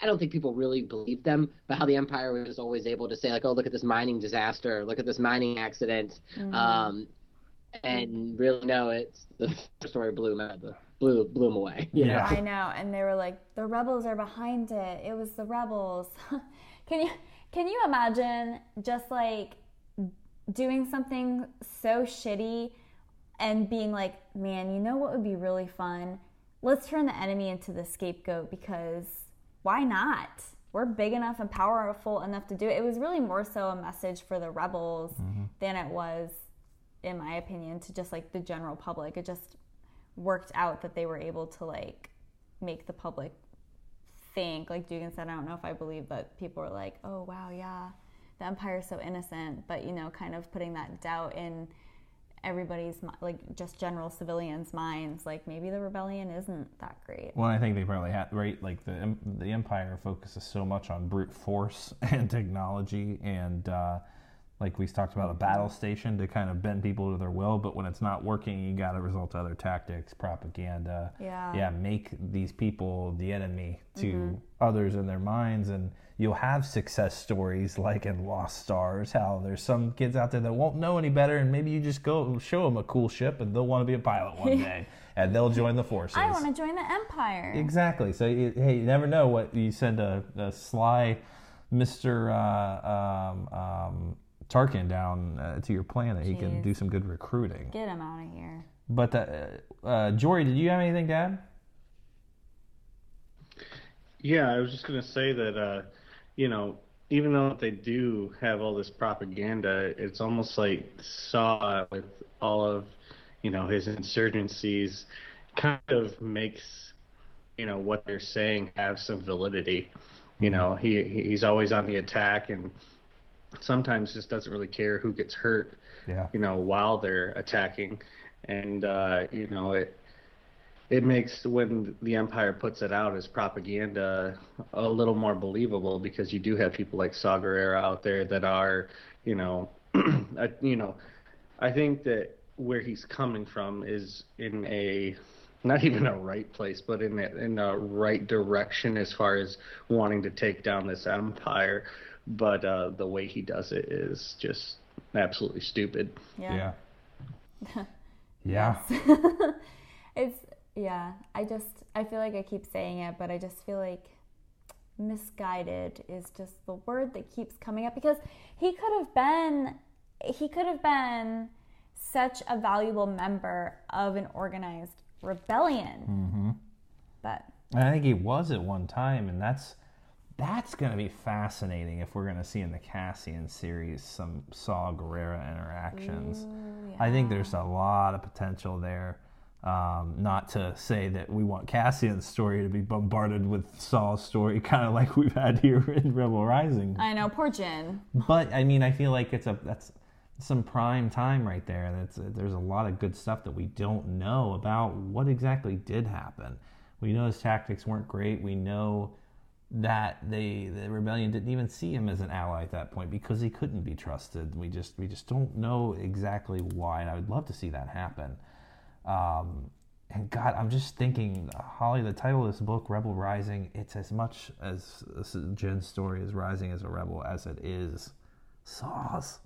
I don't think people really believe them, but how the Empire was always able to say like, "Oh, look at this mining disaster! Look at this mining accident," um, and really no, it's the story blew them out, the blew blew them away. you know? Yeah. I know, and they were like, "The rebels are behind it. It was the rebels." can you can you imagine just like doing something so shitty and being like, "Man, you know what would be really fun? Let's turn the enemy into the scapegoat because why not?" we're big enough and powerful enough to do it. It was really more so a message for the rebels Mm-hmm. than it was, in my opinion, to just like the general public. It just worked out that they were able to like make the public think. Like Dugan said, I don't know if I believe that people were like, oh wow, yeah, the Empire's so innocent, but you know, kind of putting that doubt in everybody's like just general civilians' minds. Like maybe the rebellion isn't that great. Well, I think they probably had right. Like the the empire focuses so much on brute force and technology, and uh, like we talked about a battle station to kind of bend people to their will. But when it's not working, you got to resort to other tactics, propaganda. Yeah. Yeah, make these people the enemy to Mm-hmm. others in their minds, and you'll have success stories like in Lost Stars. How there's some kids out there that won't know any better, and maybe you just go show them a cool ship, and they'll want to be a pilot one day, and they'll join the forces. I want to join the Empire. Exactly. So hey, you never know what you send a, a sly Mister uh, um, um, Tarkin down uh, to your planet. He can do some good recruiting. Get him out of here. But uh, uh, Jory, did you have anything to add? Yeah, I was just gonna say that, uh, you know, even though they do have all this propaganda, it's almost like Saw with all of, you know, his insurgencies, kind of makes, you know, what they're saying have some validity. You know, he he's always on the attack and sometimes just doesn't really care who gets hurt Yeah. you know, while they're attacking. And, uh, you know, it, it makes when the Empire puts it out as propaganda a little more believable because you do have people like Saw Gerrera out there that are, you know, you know, I think that where he's coming from is in a not even a right place, but in a, in a right direction as far as wanting to take down this empire. But uh, the way he does it is just absolutely stupid. Yeah. Yeah. yeah. it's yeah. I just I feel like I keep saying it, but I just feel like misguided is just the word that keeps coming up because he could have been he could have been such a valuable member of an organized rebellion. Mm-hmm. But And I think he was at one time, and that's that's going to be fascinating if we're going to see in the Cassian series some Saw Gerrera interactions. I think there's a lot of potential there. Um, not to say that we want Cassian's story to be bombarded with Saw's story, kind of like we've had here in Rebel Rising. I know, poor Jyn. But I mean, I feel like it's a that's some prime time right there. That's there's a lot of good stuff that we don't know about what exactly did happen. We know his tactics weren't great. We know that they the rebellion didn't even see him as an ally at that point because he couldn't be trusted. We just we just don't know exactly why, and I would love to see that happen. Um, and God, I'm just thinking, Holly, the title of this book, Rebel Rising, it's as much as Jyn's story is rising as a rebel as it is Saw's.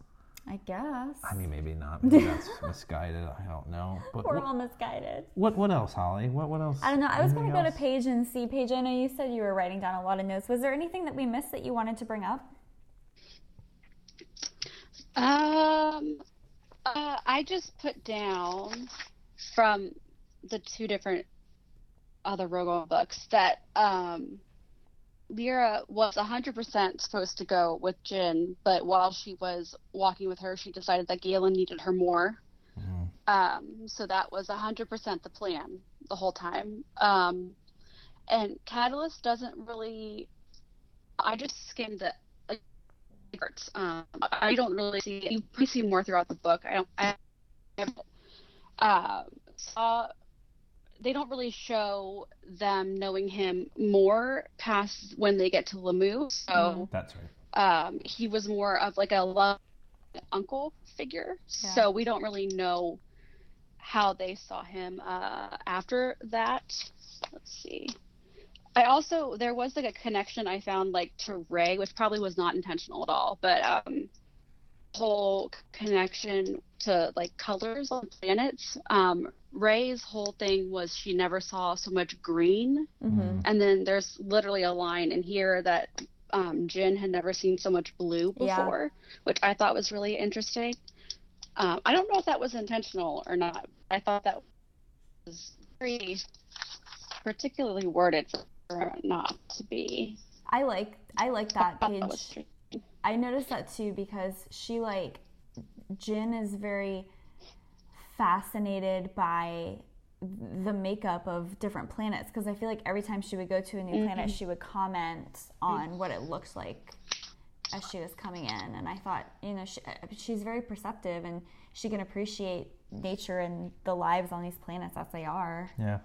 I guess. I mean, maybe not. Maybe that's misguided. I don't know. But We're what, all misguided. what what else, Holly? What what else? I don't know. I was going to go to else? Paige and see. Paige, I know you said you were writing down a lot of notes. Was there anything that we missed that you wanted to bring up? Um, uh, I just put down from the two different other Rogue One books that um, Lyra was 100% supposed to go with Jyn, but while she was walking with her, she decided that Galen needed her more. Mhm. Um, so that was 100% the plan the whole time. Um, and Catalyst doesn't really. I just skimmed the uh, parts. Um, I don't really see. You probably see more throughout the book. I don't. I uh, saw. They don't really show them knowing him more past when they get to Lah'mu. So That's right. um, he was more of like a love uncle figure. Yeah. So we don't really know how they saw him uh, after that. Let's see. I also there was like a connection I found like to Rey, which probably was not intentional at all, but um, whole connection to like colors on planets. Um, Rey's whole thing was she never saw so much green Mm-hmm. and then there's literally a line in here that um, Jyn had never seen so much blue Yeah. before, which I thought was really interesting. Um, I don't know if that was intentional or not. I thought that was very particularly worded for not to be. I like I like that that page. strange. I noticed that too because she like Jyn is very fascinated by the makeup of different planets because I feel like every time she would go to a new planet, mm-hmm. she would comment on mm. what it looked like as she was coming in. And I thought, you know, she, uh, she's very perceptive and she can appreciate nature and the lives on these planets as they are. Yeah.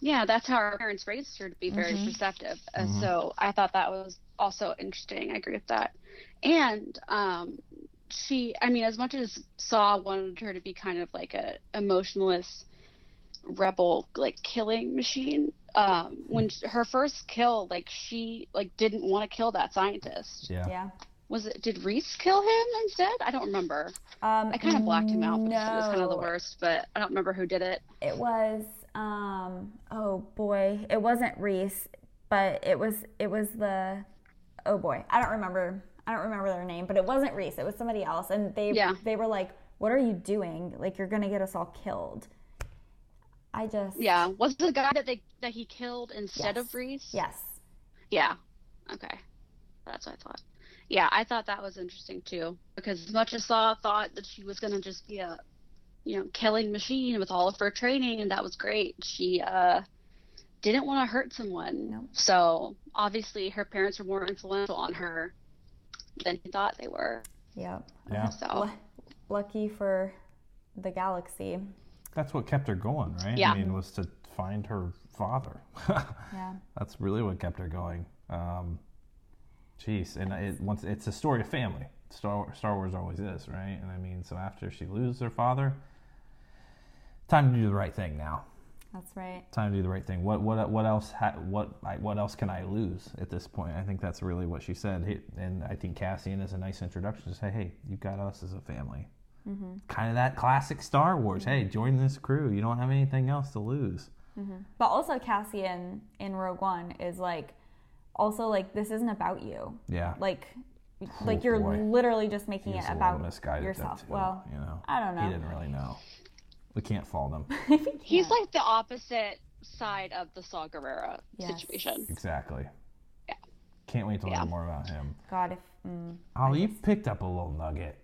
Yeah, that's how our parents raised her to be very perceptive. And so I thought that was also interesting. I agree with that. And um, she, I mean, as much as Saw wanted her to be kind of like a emotionless rebel, like killing machine, um, when sh- her first kill, like she like didn't want to kill that scientist. Yeah. Yeah. Was it? Did Reece kill him instead? I don't remember. Um, I kind of blacked him out because it was kind of the worst, but I don't remember who did it. It was um oh boy, it wasn't Reece, but it was it was the oh boy, I don't remember I don't remember their name, but it wasn't Reece. It was somebody else, and they Yeah. they were like, "What are you doing? Like you're gonna get us all killed." I just Yeah, was the guy that they that he killed instead Yes. of Reece? yes Yeah. Okay. That's what I thought. Yeah, I thought that was interesting too. Because as much as Saw thought that she was gonna just be a you know, killing machine with all of her training and that was great, she uh didn't want to hurt someone. No. So obviously her parents were more influential on her than he thought they were. yep. Yeah. So Lu- lucky for the galaxy. That's what kept her going, right? Yeah. I mean, was to find her father. Yeah. That's really what kept her going. Um, jeez, and it once it's a story of family. Star Star Wars always is, right? And I mean, so after she loses her father, time to do the right thing now. That's right. Time to do the right thing. What what what else? Ha, what I, what else can I lose at this point? I think that's really what she said. Hey, and I think Cassian is a nice introduction to say, hey, you've got us as a family. Mm-hmm. Kind of that classic Star Wars. Mm-hmm. Hey, join this crew. You don't have anything else to lose. Mm-hmm. But also Cassian in Rogue One is like also like this isn't about you. Yeah. Like oh, like you're boy. literally just making He's it about yourself. Well, you know, I don't know. he didn't really know. We can't fault him. he's like the opposite side of the Saw Gerrera Yes. situation. exactly. Yeah. Can't wait to Yeah. learn more about him. God, if mm, Oh, you picked up a little nugget.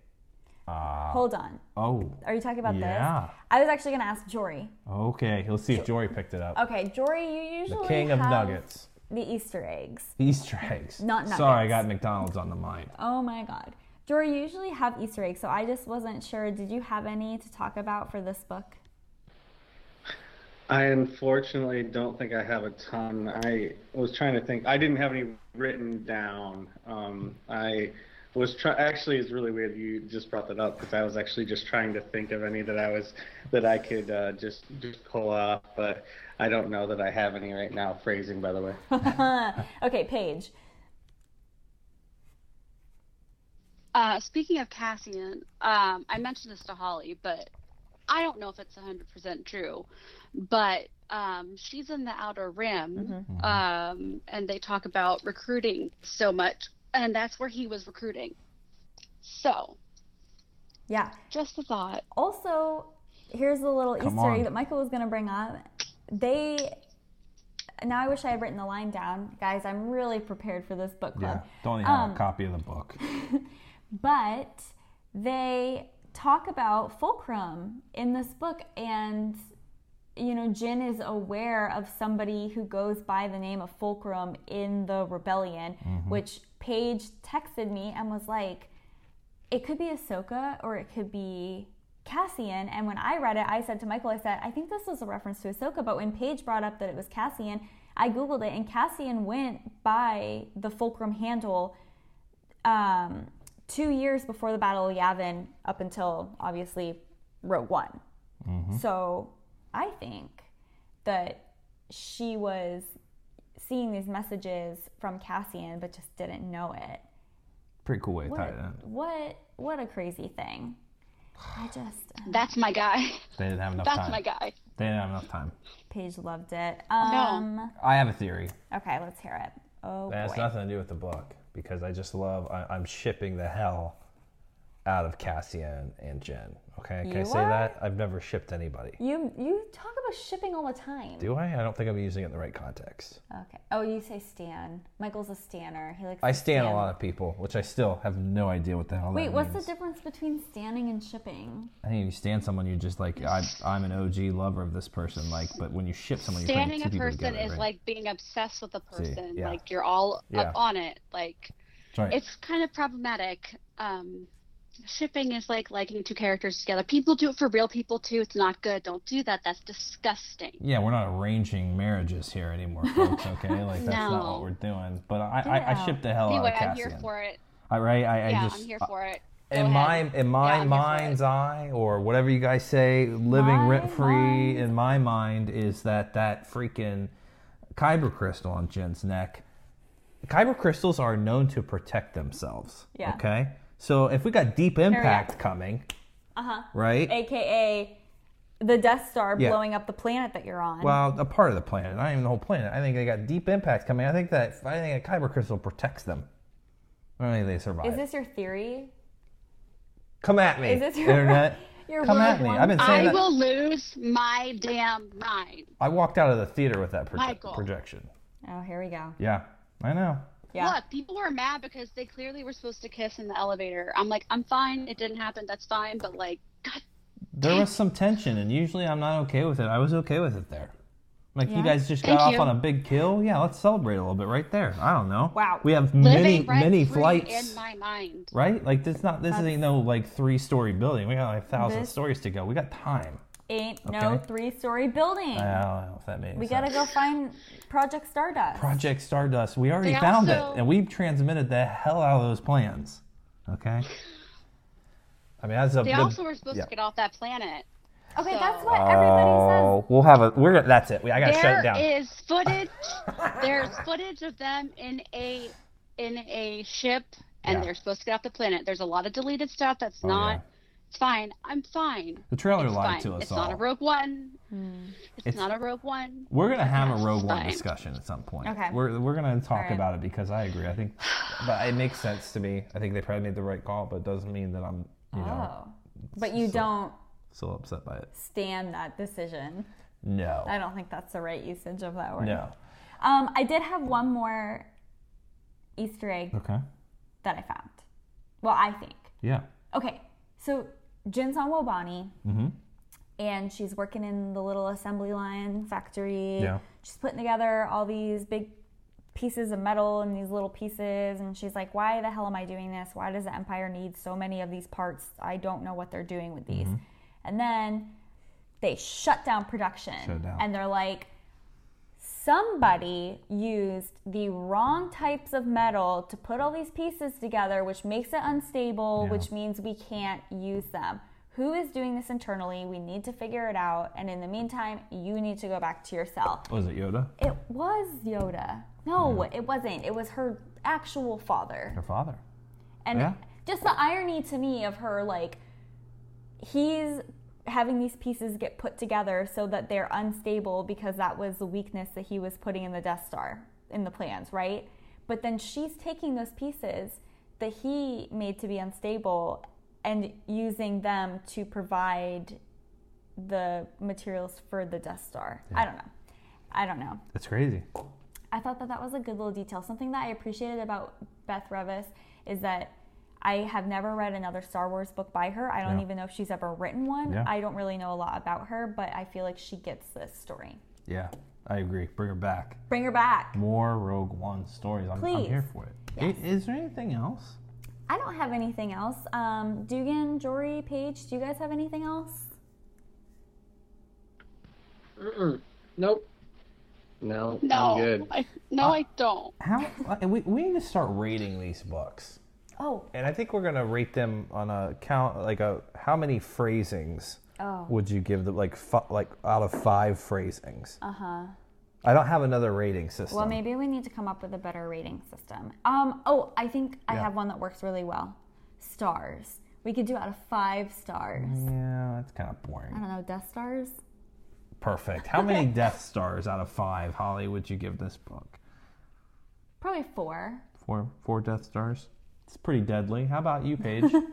hold on, Oh, are you talking about yeah. this? I was actually gonna ask Jory. Okay, let's see if Jory picked it up. Okay, Jory, you usually. the king of have nuggets. the Easter eggs. Easter eggs. Not nuggets. Sorry, I got McDonald's on the mind. Oh my God, Jory, you usually have Easter eggs, so I just wasn't sure. Did you have any to talk about for this book? I unfortunately don't think I have a ton. I was trying to think. I didn't have any written down. Um, I was try- actually it's really weird you just brought that up because I was actually just trying to think of any that I was that I could uh, just just pull off, but I don't know that I have any right now. Phrasing, by the way. okay, Paige. Uh, speaking of Cassian, um, I mentioned this to Holly, but I don't know if it's 100% true. But um, she's in the Outer Rim, um, and they talk about recruiting so much, and that's where he was recruiting. So, Yeah. just a thought. Also, here's a little Come Easter egg that Michael was going to bring up. They. Now I wish I had written the line down, guys. I'm really prepared for this book club. Yeah. Don't even have Um, a copy of the book. But they talk about Fulcrum in this book, and you know, Jyn is aware of somebody who goes by the name of Fulcrum in the rebellion, which Paige texted me and was like, it could be Ahsoka or it could be Cassian. And when I read it, I said to Michael, I said, I think this was a reference to Ahsoka. But when Paige brought up that it was Cassian, I Googled it and Cassian went by the Fulcrum handle um, two years before the Battle of Yavin, up until obviously Rogue One. So I think that she was seeing these messages from Cassian, but just didn't know it. Pretty cool way to tie it in. what what a crazy thing. I just That's my guy. They didn't have enough time. That's time. my guy. They didn't have enough time. Paige loved it. Um I have a theory. okay, let's hear it. Oh That has boy. nothing to do with the book because I just love. I, I'm shipping the hell out of Cassian and Jyn. Okay, can I say are? that? I've never shipped anybody. You you talk about shipping all the time. Do I? I don't think I'm using it in the right context. Okay. Oh, you say Stan. Michael's a Stanner. He likes. I to stand a lot of people, which I still have no idea what the hell Wait, that what's the difference between standing and shipping? I think if you stand someone, you just like I, I'm an OG lover of this person. Like, but when you ship someone, you're Standing putting a two people person together. is right? like being obsessed with a person. yeah. Like you're all Yeah. up on it. Like right. it's kind of problematic. Um, shipping is like liking two characters together. People do it for real people too. It's not good. Don't do that. That's disgusting. yeah, we're not arranging marriages here anymore, folks. Okay, like that's not what we're doing. But I, Get I, I ship the hell Anyway, out of Cassian. I'm here for it. I, right? I, yeah, I just Yeah, I'm here for it. Go in my in my Yeah, I'm here for mind's eye or whatever you guys say living rent free in my mind is that that freaking kyber crystal on Jyn's neck kyber crystals are known to protect themselves Yeah. okay so if we got deep impact coming Uh huh. right AKA the Death Star Yeah. blowing up the planet that you're on. well a part of the planet not even the whole planet i think they got deep impact coming i think that i think a kyber crystal protects them i don't think they survive is this your theory? come at me Is this your internet your come at me One? i've been saying I that will lose my damn mind. I walked out of the theater with that proje- projection. Oh, here we go. Yeah, I know. Yeah. Look, people were mad because they clearly were supposed to kiss in the elevator. I'm like, I'm fine. It didn't happen. That's fine. But like, God, There was some tension, and usually I'm not okay with it. I was okay with it there. Like you guys just Thank got off you. on a big kill. Yeah, let's celebrate a little bit right there. I don't know. Wow. We have living many rent many flights. in my mind. Right? Like this not this ain't no like three story building. We got like a thousand This- stories to go. We got time. Ain't no three story building. I don't know if that made we sense. gotta go find Project Stardust. Project Stardust. We already They found also- it, and we transmitted the hell out of those plans. Okay. I mean, that's a. They the- also were supposed yeah. to get off that planet. okay, So- that's what everybody Oh, we'll have a. We're. That's it. We, I gotta shut it down. is footage. there's footage of them in a in a ship, and Yeah. they're supposed to get off the planet. There's a lot of deleted stuff that's Oh, not. yeah. It's fine. I'm fine. The trailer It's lied fine. to us It's all. not a Rogue One. It's, It's- not a Rogue One. We're gonna have a Yes, Rogue One fine. discussion at some point. Okay. We're we're gonna talk Alright. about it because I agree. I think, but it makes sense to me. I think they probably made the right call, but it doesn't mean that I'm, you know, Oh. But you So- don't So upset by it. stand that decision. No. I don't think that's the right usage of that word. No. Um, I did have one more Easter egg Okay. that I found. Well, I think. Yeah. Okay, so Jyn's on Wobani, Mm-hmm. and she's working in the little assembly line factory. Yeah. She's putting together all these big pieces of metal and these little pieces, and she's like, "Why the hell am I doing this? Why does the Empire need so many of these parts? I don't know what they're doing with these." And then they shut down production, Shut down. and they're like, somebody used the wrong types of metal to put all these pieces together, which makes it unstable, Yeah. which means we can't use them. Who is doing this internally? We need to figure it out. And in the meantime, you need to go back to your cell. Was it Yoda? It was Yoda. No, it wasn't. It was her actual father. Her father. And Yeah. just the irony to me of her, like, he's having these pieces get put together so that they're unstable because that was the weakness that he was putting in the Death Star in the plans, right? But then she's taking those pieces that he made to be unstable and using them to provide the materials for the Death Star. I don't know. I don't know. That's crazy. I thought that that was a good little detail. Something that I appreciated about Beth Revis is that I have never read another Star Wars book by her. I don't Yeah. even know if she's ever written one. Yeah. I don't really know a lot about her, but I feel like she gets this story. Yeah, I agree. Bring her back. Bring her back. More Rogue One stories. I'm, I'm here for it. Yes. I- Is there anything else? I don't have anything else. Um, Dugan, Jory, Paige, do you guys have anything else? Mm-mm. Nope. No, No, I'm good. I, no, I don't. How uh, we, we need to start rating these books, Oh, and I think we're gonna rate them on a count like a how many phrasings oh, would you give them like fi- like out of five phrasings? uh huh. I don't have another rating system. Well, maybe we need to come up with a better rating system. Um, oh, I think I Yeah. have one that works really well. Stars. We could do out of five stars. Yeah, that's kind of boring. I don't know, Death Stars? Perfect. How many Death Stars out of five, Holly, would you give this book? Probably four. Four, four Death Stars. It's pretty deadly. How about you, Paige?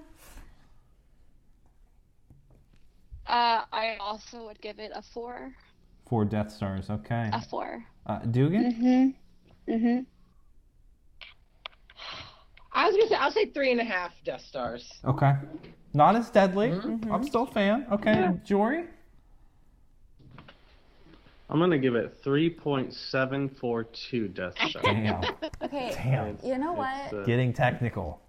Uh, I also would give it a four. Four Death Stars, okay. A four. Uh, Dugan? Mm-hmm. Mm-hmm. I was gonna say I'll say three and a half Death Stars. Okay. Not as deadly. Mm-hmm. I'm still a fan. Okay, yeah. Jory? I'm gonna give it 3.742 Death Stars. Damn. Okay. Damn. You know what? uh, Getting technical.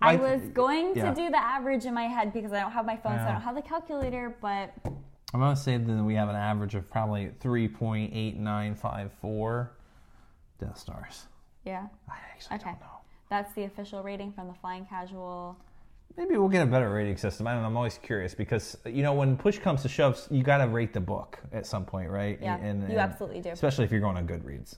I I- was going to yeah. do the average in my head because I don't have my phone, so I don't have the calculator. But I'm gonna say that we have an average of probably 3.8954 Death Stars. yeah, I actually Okay. don't know. that's the official rating from the Flying Casual. Maybe we'll get a better rating system. I don't know. I'm always curious because you know when push comes to shove, you got to rate the book at some point, right? Yeah, And- you absolutely do. Especially if you're going on Goodreads.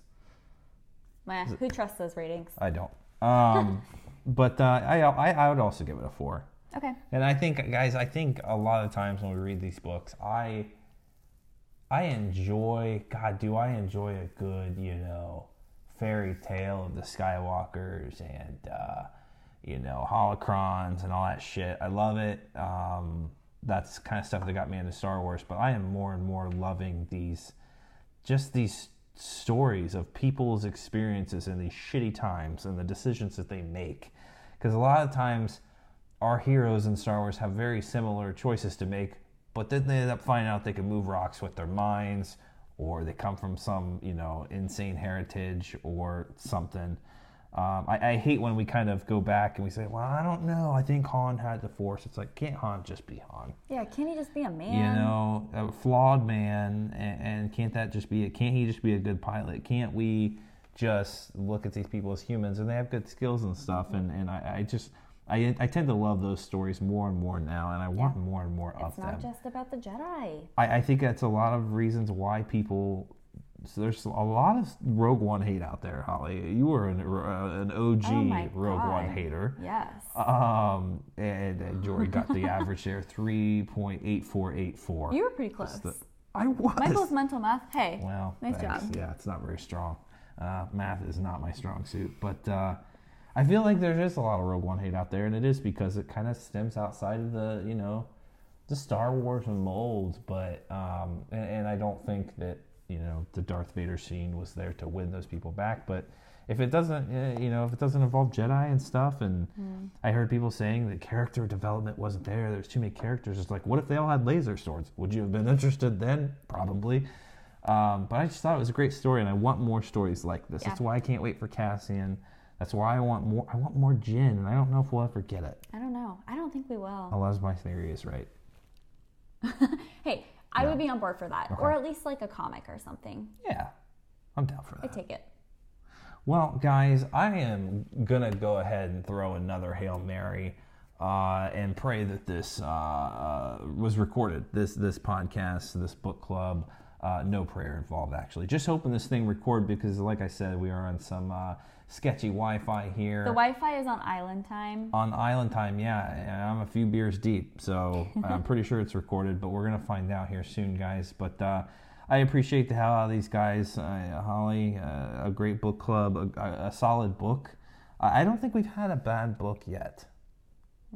Man, who trusts those ratings? I don't. Um, but uh, I, I I would also give it a four. Okay. And I think, guys, I think a lot of times when we read these books, I I enjoy. God, do I enjoy a good, you know, fairy tale of the Skywalkers and uh, you know holocrons and all that shit. I love it. Um, that's kind of stuff that got me into Star Wars. But I am more and more loving these, just these stories of people's experiences in these shitty times and the decisions that they make. Because a lot of times our heroes in Star Wars have very similar choices to make, but then they end up finding out they can move rocks with their minds, or they come from some, you know, insane heritage or something. Um, I, I hate when we kind of go back and we say, well, I don't know. I think Han had the Force. It's like, can't Han just be Han? Yeah, can't he just be a man? You know, a flawed man, and, and can't that just be it? Can't he just be a good pilot? Can't we just look at these people as humans and they have good skills and stuff? And, and I, I just, I, I tend to love those stories more and more now, and I want more and more of them. It's not just about the Jedi. I, I think that's a lot of reasons why people. So there's a lot of Rogue One hate out there, Holly. You were an, uh, an OG Oh Rogue One hater. Yes. Um, and, and Jory got the average there, three point eight four eight four. you were pretty close. the- I was. Michael's mental math. Hey. Well, nice thanks. job. Yeah, it's not very strong. Uh, math is not my strong suit, but uh, I feel like there is just a lot of Rogue One hate out there, and it is because it kind of stems outside of the you know the Star Wars mold. But um, and, and I don't think that you know the Darth Vader scene was there to win those people back, but. If it doesn't, uh, you know, if it doesn't involve Jedi and stuff, and I heard people saying that character development wasn't there. There's too many characters. It's like, what if they all had laser swords? Would you have been interested then? Probably. Um, but I just thought it was a great story, and I want more stories like this. Yeah. That's why I can't wait for Cassian. That's why I want more. I want more Jyn, and I don't know if we'll ever get it. I don't know. I don't think we will. Unless my theory is right. Hey, I would be on board for that, Okay. or at least like a comic or something. Yeah, I'm down for that. I take it. Well, guys, I am gonna go ahead and throw another hail mary, uh, and pray that this uh, uh, was recorded. This this podcast, this book club, uh, no prayer involved. Actually, just hoping this thing record because, like I said, we are on some uh, sketchy Wi-Fi here. The Wi-Fi is on island time. on island time, yeah, I'm a few beers deep, so I'm pretty sure it's recorded, but we're gonna find out here soon, guys. But uh, I appreciate the hell out of these guys, uh, Holly, uh, a great book club, a, a solid book. I I don't think we've had a bad book yet.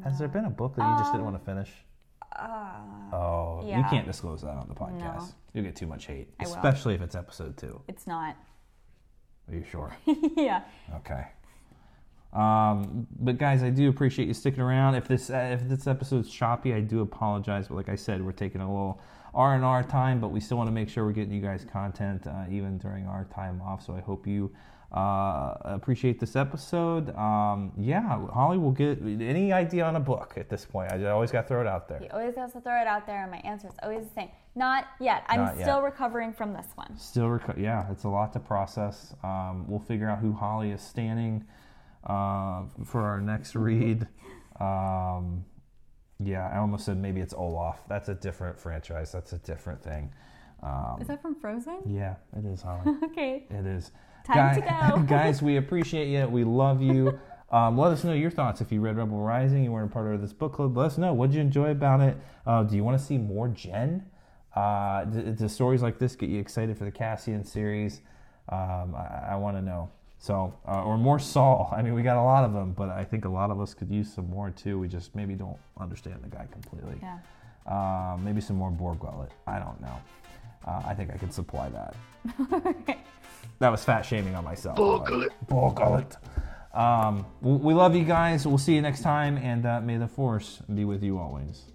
Has there been a book that you just didn't want to finish? oh, you can't disclose that on the podcast. You'll get too much hate, I will. especially if it's episode two. It's not. Are you sure? yeah. Okay. Um, but guys, I do appreciate you sticking around. If this uh, if this episode's choppy, I do apologize. But like I said, we're taking a little R and R time, but we still want to make sure we're getting you guys content uh, even during our time off. So I hope you uh, appreciate this episode. Um, yeah, Holly will get any idea on a book at this point. I always got to throw it out there. He always has to throw it out there, and my answer is always the same. Not yet. I'm Not yet. still recovering from this one. Still, reco- yeah, it's a lot to process. Um, we'll figure out who Holly is standing uh, for our next read. Um, yeah, I almost said maybe it's Olaf. That's a different franchise. That's a different thing. Um, Is that from Frozen? yeah, it is Holly. Okay. It is. Time to go. guys, we appreciate you. We love you. Um, let us know your thoughts. If you read Rebel Rising, you weren't a part of this book club, let us know. What did you enjoy about it? Uh, do you want to see more Jyn? Uh, do, do, stories like this get you excited for the Cassian series? Um, I, I want to know. So, uh, or more Saw. I mean, we got a lot of them, but I think a lot of us could use some more too. We just maybe don't understand the guy completely. Yeah. Uh, maybe some more Bor Gullet. I don't know. Uh, I think I can supply that. okay. That was fat shaming on myself. Bor Gullet. Borgwellet. Um, we love you guys. We'll see you next time, and uh, may the force be with you always.